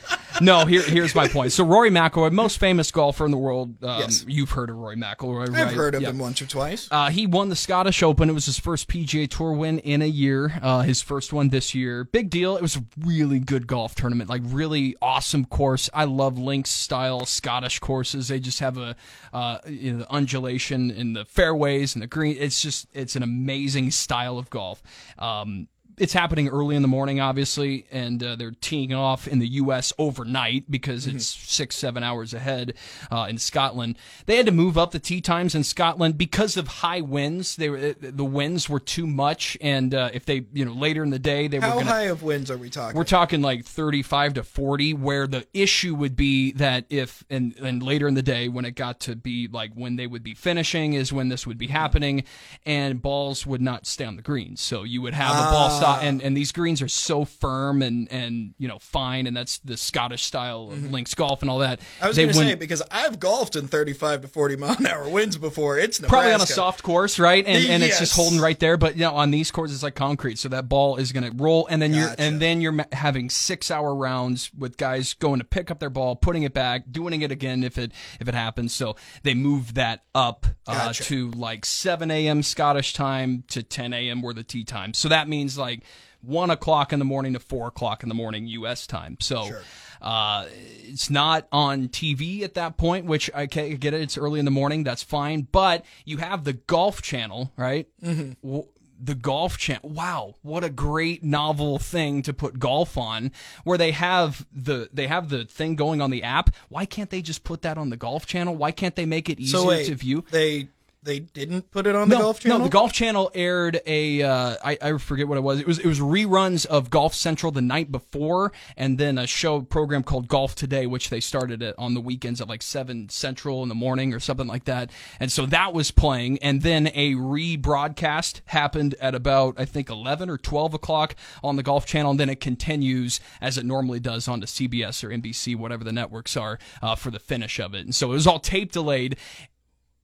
No, here here's my point. So Rory McIlroy, most famous golfer in the world. Um, Yes. You've heard of Rory McIlroy, right? I've heard of Yeah. him once or twice. Uh, he won the Scottish Open. It was his first PGA Tour win in a year. Uh, his first one this year. Big deal. It was a really good golf tournament. Like really awesome course. I love links style Scottish courses. They just have a uh, you know, the undulation in the fairways and the green. It's just it's an amazing style of golf. Um, it's happening early in the morning, obviously, and uh, they're teeing off in the U.S. overnight because it's six, seven hours ahead uh, in Scotland. They had to move up the tee times in Scotland because of high winds. They were uh, the winds were too much, and uh, if they, you know, later in the day they were How going to high of winds are we talking? we're talking like 35 to 40 where the issue would be that if and, and later in the day when it got to be like when they would be finishing is when this would be happening and balls would not stay on the greens so you would have the ball stop and, and these greens are so firm and and you know fine and that's the scottish style of links golf and all that I was They going to say because I've golfed in 35 to 40 mile an hour winds before. It's Nebraska. probably on a soft course, right? And and it's just holding right there. But you know, on these courses, it's like concrete, so that ball is going to roll, and then you're and then you're having six hour rounds with guys going to pick up their ball, putting it back, doing it again if it if it happens. So they move that up uh, Gotcha. to like 7 a.m. Scottish time to 10 a.m. where the tee time. So that means like one o'clock in the morning to four o'clock in the morning U.S. time. So. Sure. Uh, it's not on TV at that point, which I ca- get it. It's early in the morning. That's fine. But you have the Golf Channel, right? Mm-hmm. The Golf Channel. Wow, what a great novel thing to put golf on, where they have the they have the thing going on the app. Why can't they just put that on the Golf Channel? Why can't they make it easier So wait, to view? they they didn't put it on the Golf Channel. No, the Golf Channel aired a uh, I, I forget what it was. It was it was reruns of Golf Central the night before, and then a show program called Golf Today, which they started it on the weekends at like seven Central in the morning or something like that. And so that was playing, and then a rebroadcast happened at about I think eleven or twelve o'clock on the Golf Channel, and then it continues as it normally does onto CBS or NBC, whatever the networks are, uh, for the finish of it. And so it was all tape delayed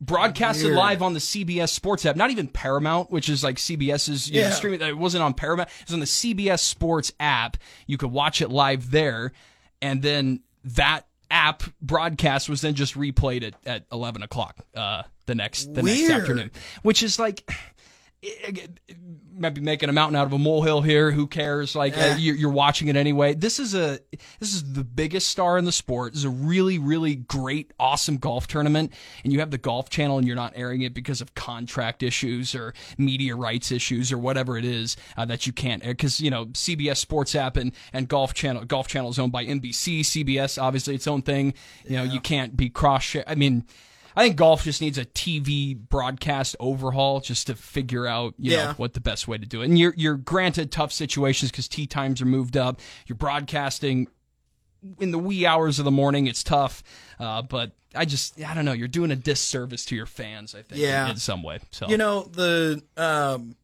broadcasted Weird. live on the CBS Sports app. Not even Paramount, which is like CBS's you know, streaming. It wasn't on Paramount. It was on the CBS Sports app. You could watch it live there, and then that app broadcast was then just replayed at, at eleven o'clock uh, the next the next afternoon, which is like. It- it- it might be making a mountain out of a molehill here. Who cares? Like uh, Eh. you're, you're watching it anyway. This is a this is the biggest star in the sport. This is a really really great awesome golf tournament, and you have the Golf Channel, and you're not airing it because of contract issues or media rights issues or whatever it is uh, that you can't air. Because you know CBS Sports app and and Golf Channel Golf Channel is owned by NBC, CBS obviously its own thing. You know you can't be cross. I mean. I think golf just needs a TV broadcast overhaul just to figure out, you Yeah. know, what the best way to do it. And you're you're granted tough situations because tee times are moved up. You're broadcasting in the wee hours of the morning. It's tough, uh, but I just I don't know. You're doing a disservice to your fans. I think, Yeah. in, in some way. So You know, the um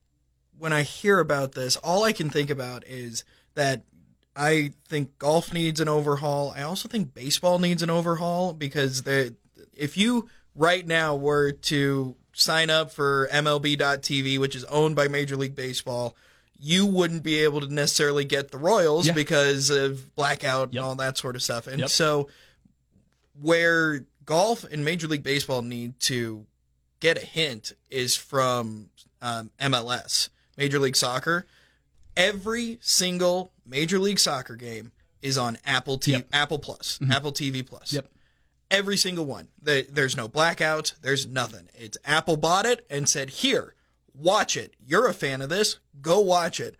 when I hear about this, all I can think about is that I think golf needs an overhaul. I also think baseball needs an overhaul because the if you right now were to sign up for MLB.TV, which is owned by Major League Baseball, you wouldn't be able to necessarily get the Royals Yeah. because of blackout Yep. and all that sort of stuff. And Yep. so where golf and Major League Baseball need to get a hint is from um, MLS, Major League Soccer. Every single Major League Soccer game is on Apple T- Yep. Apple Plus, Apple TV Plus. Yep. Every single one. The- There's no blackout. There's nothing. It's Apple bought it and said, "Here, watch it. You're a fan of this. Go watch it."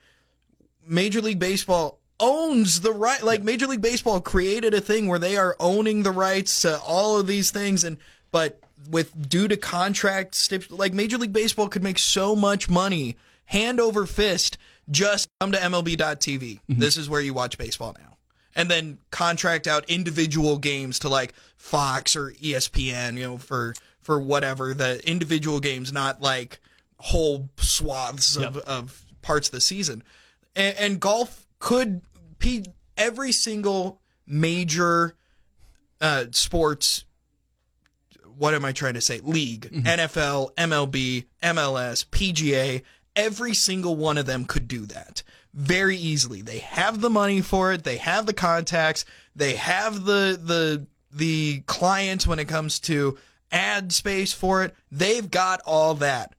Major League Baseball owns the right like Major League Baseball created a thing where they are owning the rights to all of these things and but with due to contract stip like Major League Baseball could make so much money hand over fist just come to MLB.tv. Mm-hmm. This is where you watch baseball now. And then contract out individual games to like Fox or ESPN, you know, for for whatever the individual games, not like whole swaths of, of parts of the season. And, and golf could P, every single major uh, sports. What am I trying to say? League, NFL, MLB, MLS, PGA. Every single one of them could do that very easily. They have the money for it. They have the contacts. They have the the the clients when it comes to ad space for it. They've got all that.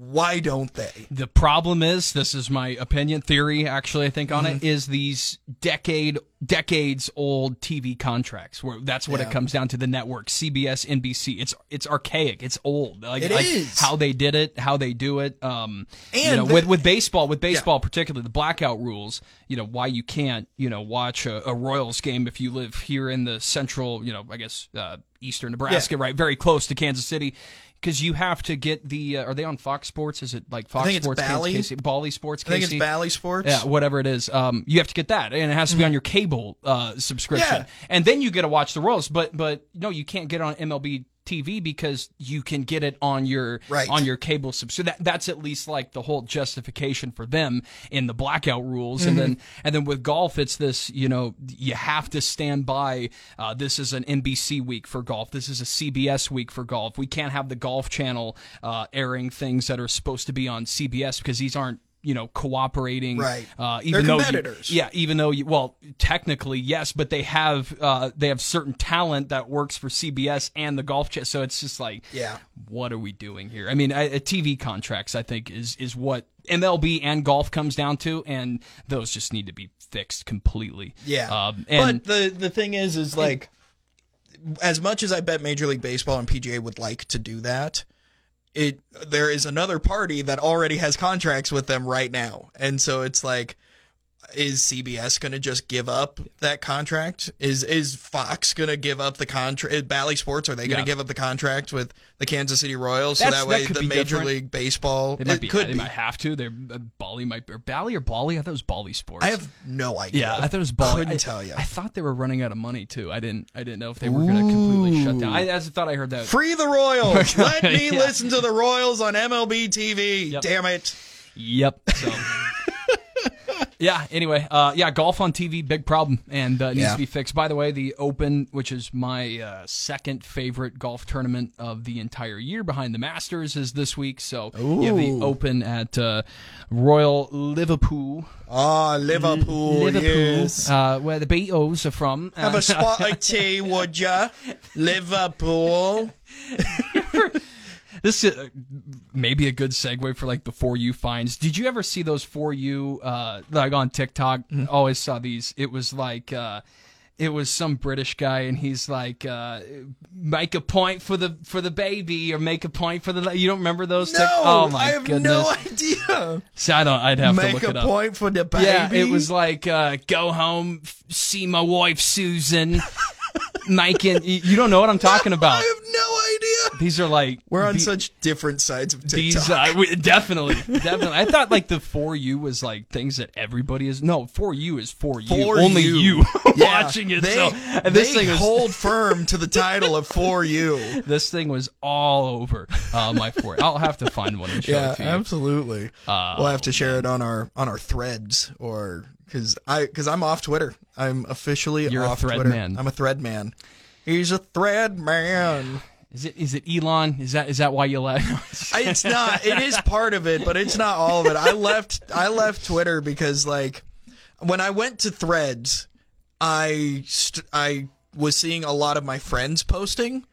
Why don't they? The problem is, this is my opinion, theory actually, I think on Mm-hmm. it is these decade, decades old TV contracts where that's what Yeah. it comes down to. The network, CBS, NBC. It's it's archaic. It's old. Like, It like is. how they did it, how they do it. Um, you And know, the- with with baseball, with baseball particularly, the blackout rules. You know why you can't you know watch a, a Royals game if you live here in the central, you know, I guess uh, eastern Nebraska, right, very close to Kansas City. Because you have to get the, uh, are they on Fox Sports? Is it like Fox I think it's Sports, Bally. KC, Bally Sports, I think it's? Bally Sports. Yeah, whatever it is. Um, you have to get that, and it has to be on your cable uh, subscription, Yeah. and then you get to watch the Royals. But but no, you can't get on MLB TV because you can get it on your Right. on your cable sub. So that that's at least like the whole justification for them in the blackout rules. And then and then with golf, it's this. You know, you have to stand by. Uh, this is an NBC week for golf. This is a CBS week for golf. We can't have the Golf Channel uh, airing things that are supposed to be on CBS because these aren't. You know, cooperating. Right. Uh, They're even though you- competitors. yeah, even though you, well, technically yes, but they have uh, they have certain talent that works for CBS and the golf chat. So it's just like, Yeah. what are we doing here? I mean, I, uh, TV contracts, I think, is is what MLB and golf comes down to, and those just need to be fixed completely. Yeah. um, and but the the thing is, is like, as much as I bet Major League Baseball and PGA would like to do that, it there is another party that already has contracts with them right now, and so it's like. Is CBS going to just give up that contract? Is is Fox going to give up the contract? Bally Sports are they going to Yeah. give up the contract with the Kansas City Royals so That's- that way that the Major different. League Baseball they might it be, could they be. might have to. They're uh, Bally might or Bally or Bally. I thought it was Bally Sports. I have no idea. Yeah, I thought it was Bally. Couldn't I, tell you. I thought they were running out of money too. I didn't. I didn't know if they were going to completely shut down. I, I thought I heard that. Free the Royals. [laughs] Let me Yeah. listen to the Royals on MLB TV. Yep. Damn it. Yep. So. Yeah. Anyway, uh, yeah, golf on TV, big problem, and uh, needs Yeah. to be fixed. By the way, the Open, which is my uh, second favorite golf tournament of the entire year, behind the Masters, is this week. So you have the Open at uh, Royal Liverpool. Ah, Liverpool. Liverpool, Yes. uh, where the Beatles are from. Have a spot of [laughs] tea, would ya? Liverpool. [laughs] this is uh, maybe a good segue for like the for you finds. Did you ever see those for you uh like on TikTok? Mm-hmm. Always saw these. It was like uh it was some British guy and he's like uh make a point for the for the baby or make a point for the you don't remember those No, Tik- oh my I have goodness. no idea. So I don't I'd have to Make look a it up. Make a point for the baby. Yeah, it was like uh, go home, f- see my wife Susan, [laughs] making. You you don't know what I'm talking [laughs] about. I have no idea. these are like We're on the- such different sides of TikTok. these uh, we- definitely definitely. I thought like the for you was like things that everybody is no for you is for you For only you. you, [laughs] Yeah, watching it. They, so and this they thing was hold firm to the title of "For You." [laughs] this thing was all over uh, my for. I'll have to find one and show Yeah, it to you. absolutely. Uh, we'll have to share it on our on our threads or because I because I'm off Twitter. I'm officially You're a off thread Twitter. man. I'm a thread man. He's a thread man. [sighs] Is it is it Elon? Is that is that why you left? It's not. It is part of it, but it's not all of it. I left. I left Twitter because like when I went to Threads, I st- I was seeing a lot of my friends posting,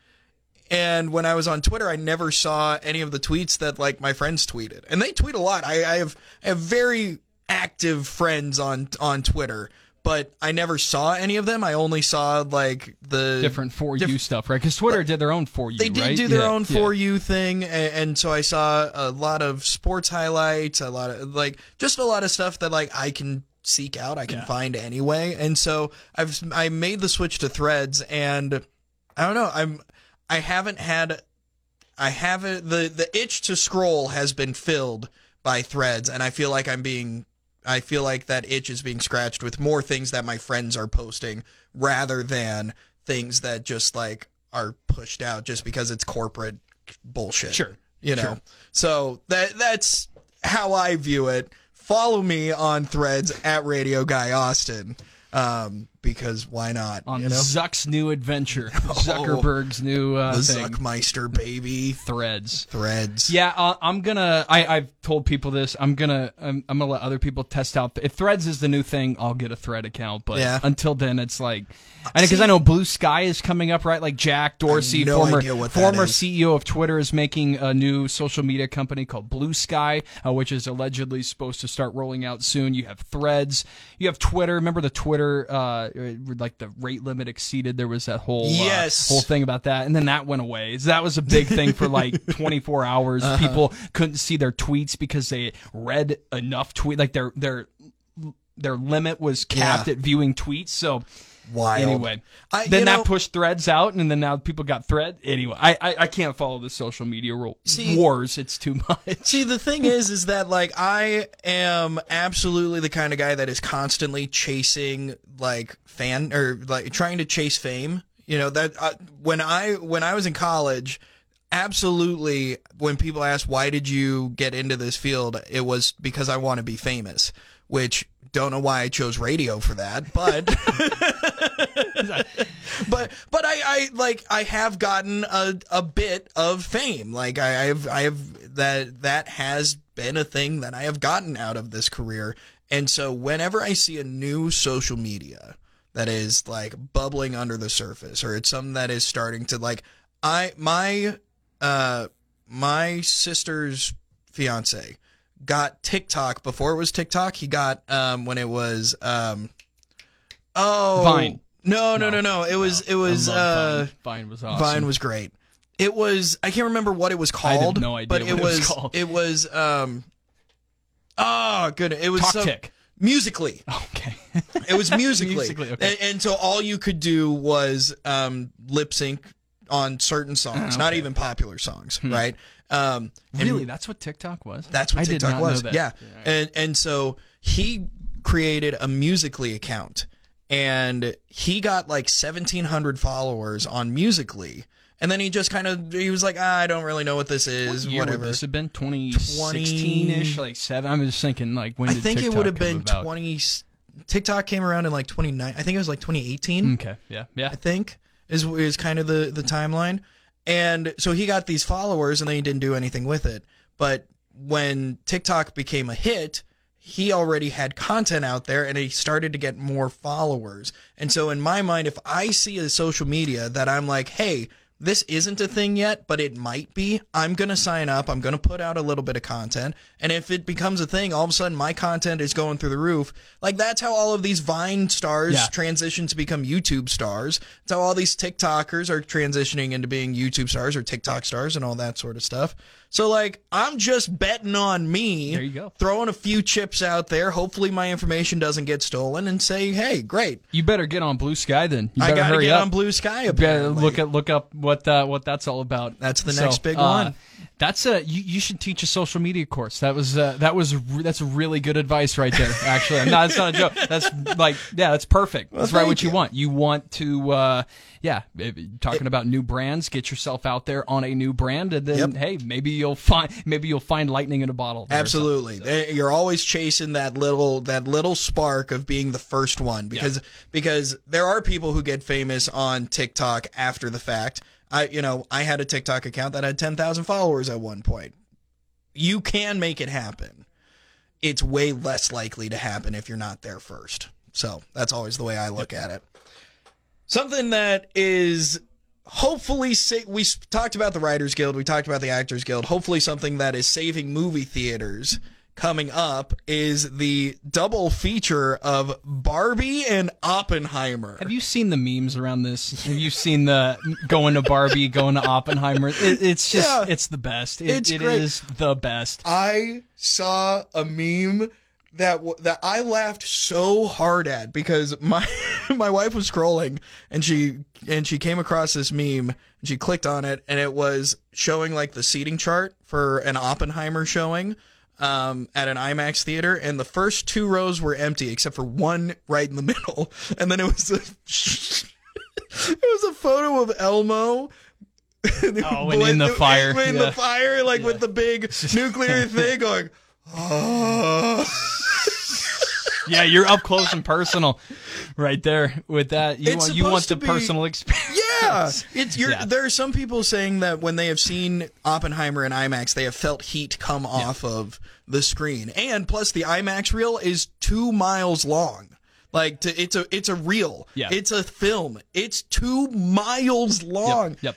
and when I was on Twitter, I never saw any of the tweets that like my friends tweeted, and they tweet a lot. I, I have I have very active friends on on Twitter. But I never saw any of them. I only saw like the different for you stuff, right? Because Twitter did their own for you. they did right? do their Yeah, own yeah. for you thing and, and so i saw a lot of sports highlights a lot of like just a lot of stuff that like i can seek out i can find anyway and so i've i made the switch to threads and i don't know i'm i haven't had i haven't the the itch to scroll has been filled by threads and i feel like i'm being I feel like that itch is being scratched with more things that my friends are posting rather than things that just like are pushed out just because it's corporate bullshit. Sure. You know. Sure. So that that's how I view it. Follow me on threads at Radio Guy Austin. Um, because why not? on you know? Zuck's new adventure, [laughs] Zuckerberg's new uh, the thing, Zuckmeister baby. Threads. Threads. Yeah, uh, I'm gonna. I, I've told people this. I'm gonna. I'm, I'm gonna let other people test out. If Threads is the new thing, I'll get a Thread account. But Yeah. until then, it's like, because I know Blue Sky is coming up, right? Like Jack Dorsey, no former idea what that former. CEO of Twitter, is making a new social media company called Blue Sky, uh, which is allegedly supposed to start rolling out soon. You have Threads. You have Twitter. Remember the Twitter, uh, like the rate limit exceeded. There was that whole uh, Yes. whole thing about that, and then that went away. So that was a big thing for like [laughs] 24 hours. Uh-huh. People couldn't see their tweets because they read enough tweet, like their their their limit was capped Yeah. at viewing tweets. So Wild. anyway, I- then you that pushed Threads out, and then now people got Thread. Anyway, I I, I can't follow the social media ro- See- wars. It's too much. See, the thing [laughs] is, is that like I am absolutely the kind of guy that is constantly chasing like fan or like trying to chase fame. You know that uh, when I when I was in college, absolutely when people ask why did you get into this field, it was because I want to be famous. Which don't know why I chose radio for that, but [laughs] but but I, I like I have gotten a, a bit of fame. Like I, I have I have that that has been a thing that I have gotten out of this career. And so whenever I see a new social media that is like bubbling under the surface or it's something that is starting to like I my uh my sister's fiance got TikTok before it was TikTok. He got um when it was um oh Vine. No, no, no, no. It was it was uh Vine. Vine was awesome. Vine was great. It was I can't remember what it was I have called. no idea but what it was called. it was um oh good. It was Talk some- Tick. Musical.ly. [laughs] Okay. It was [laughs] Musical.ly. Musical.ly, okay. and, and so all you could do was um, lip sync on certain songs, not even popular songs, right? Um, really, that's what TikTok was. that's what I did TikTok not was. Know that. Yeah. And and so he created a Musical.ly account and he got like 1700 followers on Musical.ly and then he just kind of he was like ah, I don't really know what this is What whatever would this have been? 2016 ish, like seven. I'm just thinking, like when I think TikTok it would have been about? 20 TikTok came around in like 29 I think it was like 2018 Okay, yeah, yeah. I think is is kind of the the timeline. And so he got these followers, and then he didn't do anything with it. But when TikTok became a hit, he already had content out there, and he started to get more followers. And so in my mind, if I see a social media that I'm like, hey. This isn't a thing yet, but it might be. I'm going to sign up. I'm going to put out a little bit of content. And if it becomes a thing, all of a sudden my content is going through the roof. Like that's how all of these Vine stars Yeah. transition to become YouTube stars. It's how all these TikTokers are transitioning into being YouTube stars or TikTok stars and all that sort of stuff. So like I'm just betting on me. There you go. Throwing a few chips out there. Hopefully my information doesn't get stolen and say, hey, great. You better get on Blue Sky then. You I better gotta hurry get up. on Blue Sky. Apparently. look at look up what uh, what that's all about. That's the So, next big uh, one. That's a you, you should teach a social media course. That was uh, that was re- that's really good advice right there. [laughs] Actually, no, it's not a joke. That's like yeah, that's perfect. that's right what you, you. want. You want to uh, yeah, if- talking about new brands, get yourself out there on a new brand, and then Yep. hey, maybe you'll find maybe you'll find lightning in a bottle. Absolutely. They- You're always chasing that little that little spark of being the first one because because there are people who get famous on TikTok after the fact. I you know, I had a TikTok account that had 10,000 followers at one point. You can make it happen. It's way less likely to happen if you're not there first. So, that's always the way I look at it. Something that is hopefully sa- we talked about the writers guild we talked about the actors guild hopefully something that is saving movie theaters coming up is the double feature of barbie and oppenheimer Have you seen the memes around this? Have you seen the going to Barbie, going to Oppenheimer? It, it's just, Yeah. it's the best. It, It's it is the best. i saw a meme that that I laughed so hard at because my [laughs] my wife was scrolling and she and she came across this meme and she clicked on it and it was showing like the seating chart for an Oppenheimer showing um, at an IMAX theater and the first two rows were empty except for one right in the [laughs] middle. And then it was a [laughs] it was a photo of Elmo. [laughs] Oh, and in the fire, in yeah. the fire like with the big nuclear thing going oh Yeah, you're up close and personal, right there with that. You It's want you want the be- personal experience. Yeah, [laughs] it's you're, Yeah. there are some people saying that when they have seen Oppenheimer in IMAX, they have felt heat come off of the screen, and plus the IMAX reel is two miles long. Like to, it's a it's a reel. Yeah. it's a film. It's two miles long. Yep.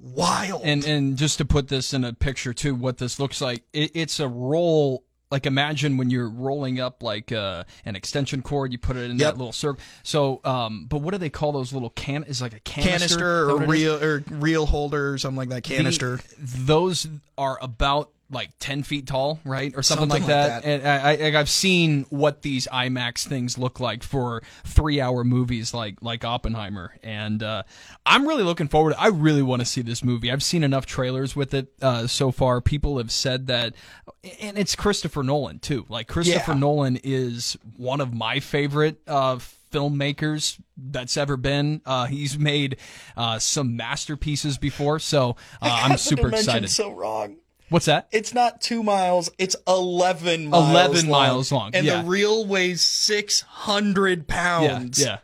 Wild. And and just to put this in a picture too, what this looks like, it, it's a roll. Like imagine when you're rolling up like uh, an extension cord, you put it in Yep. that little circle. So, um, but what do they call those little can? Is like a canister, canister or reel or reel holder or something like that. Canister. The- those are about like 10 feet tall, right? Or something, Something like, like that. And I, I, I've seen what these IMAX things look like for three hour movies like, like Oppenheimer. And, uh, I'm really looking forward. I really want to see this movie. I've seen enough trailers with it, uh, so far. People have said that, and it's Christopher Nolan too. Like Christopher Yeah. Nolan is one of my favorite, uh, filmmakers that's ever been. Uh, he's made uh, some masterpieces before, so uh, I'm super excited. So wrong. What's that? It's not two miles. It's eleven miles. 11 long. miles long, and yeah. the reel weighs six hundred pounds. yeah, yeah.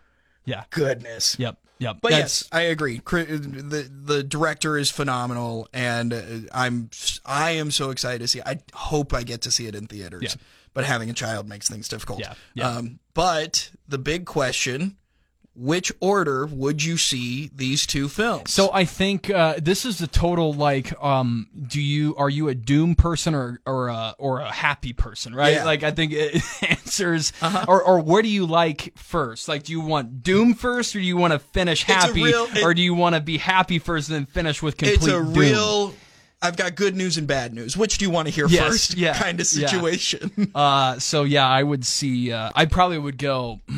yeah. Goodness. Yep, yep. But That's- yes, I agree. The the director is phenomenal, and uh, I'm I am so excited to see. it. I hope I get to see it in theaters. Yeah. But having a child makes things difficult. Yeah, yeah. Um, but the big question: Which order would you see these two films? So I think uh, this is the total like, um, do you are you a doom person or or a, or a happy person, right? Yeah. Uh-huh. Like I think it [laughs] answers, or or what do you like first? Like, do you want doom first, or do you want to finish happy, real- it- or do you want to be happy first and then finish with complete it's a doom? real. I've got good news and bad news. Which do you want to hear Yes, first? yeah, [laughs] kind of yeah. situation. Uh, so yeah, I would see. Uh, I probably would go. [clears throat]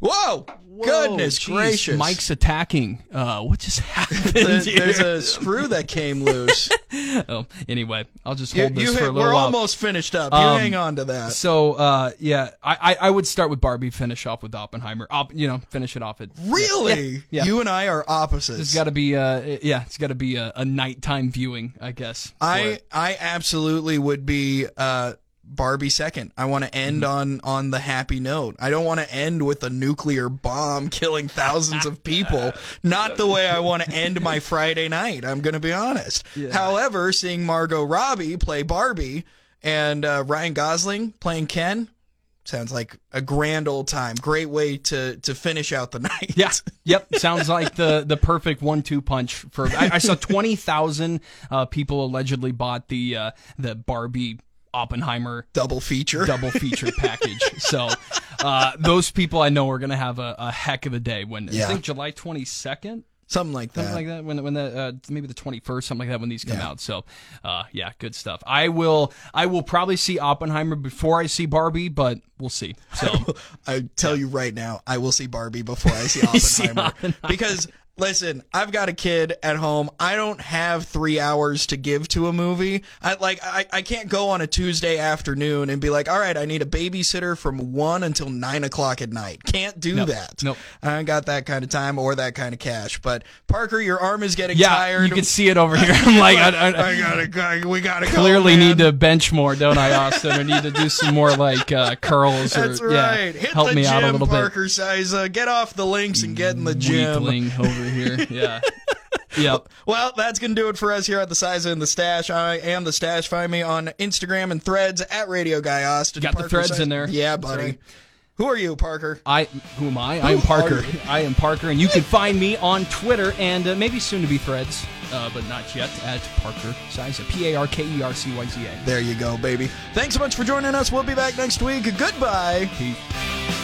Whoa! Goodness geez, gracious! Mike's attacking. Uh, what just [laughs] happened? There's, here? there's a screw that came loose. [laughs] oh, anyway, I'll just You, hold this you for hit- a little we're while. almost finished up. You Um, hang on to that. So uh, yeah, I, I I would start with Barbie, finish off with Oppenheimer. Op, you know, finish it off at. Really? yeah. You and I are opposites. It's got to be uh yeah, it's got to be a, a nighttime viewing, I guess. I it. I absolutely would be uh Barbie second. I want to end Mm-hmm. on on the happy note. I don't want to end with a nuclear bomb [laughs] killing thousands of people. Not the way I want to end my Friday night. I'm going to be honest. However, seeing Margot Robbie play Barbie and uh, Ryan Gosling playing Ken sounds like a grand old time. Great way to to finish out the [laughs] night. Yeah. Yep. Sounds like the the perfect one two punch for. I, I saw twenty thousand uh, people allegedly bought the uh, the Barbie Oppenheimer Double feature. double feature [laughs] package. So uh, those people I know are going to have a, a heck of a day when Yeah. I think July twenty second. Something like that. something like that when when the uh, maybe the 21st something like that when these come Yeah. out so uh yeah good stuff i will i will probably see oppenheimer before i see barbie but we'll see so [laughs] I tell you right now, I will see Barbie before I see [laughs] see Oppenheimer Oppenheimer. because Listen, I've got a kid at home. I don't have three hours to give to a movie. I like I, I can't go on a Tuesday afternoon and be like, all right, I need a babysitter from one until nine o'clock at night. Can't do that. Nope. I ain't got that kind of time or that kind of cash. But Parker, your arm is getting Yeah, tired. you can see it over here. [laughs] I'm like, I, I, I gotta, go- we gotta clearly man. need to bench more, don't I, Austin? Or need to do some more like uh, curls or That's yeah, right. Hit help the me gym, out a little Parker Cyza. Get off the links and get in the gym. Weakling over here. Yeah. [laughs] yep. Well, that's going to do it for us here at the Cyza and the Stache. I am the Stache. Find me on Instagram and threads at Radio Guy Austin. Got the threads in there. Yeah, buddy. right. Who are you, Parker? I who am I? I am Parker. I am Parker, and you can find me on Twitter and uh, maybe soon to be Threads, uh, but not yet at Parker Cyza. P A R K E R C Y Z A. There you go, baby. Thanks so much for joining us. We'll be back next week. Goodbye. Peace.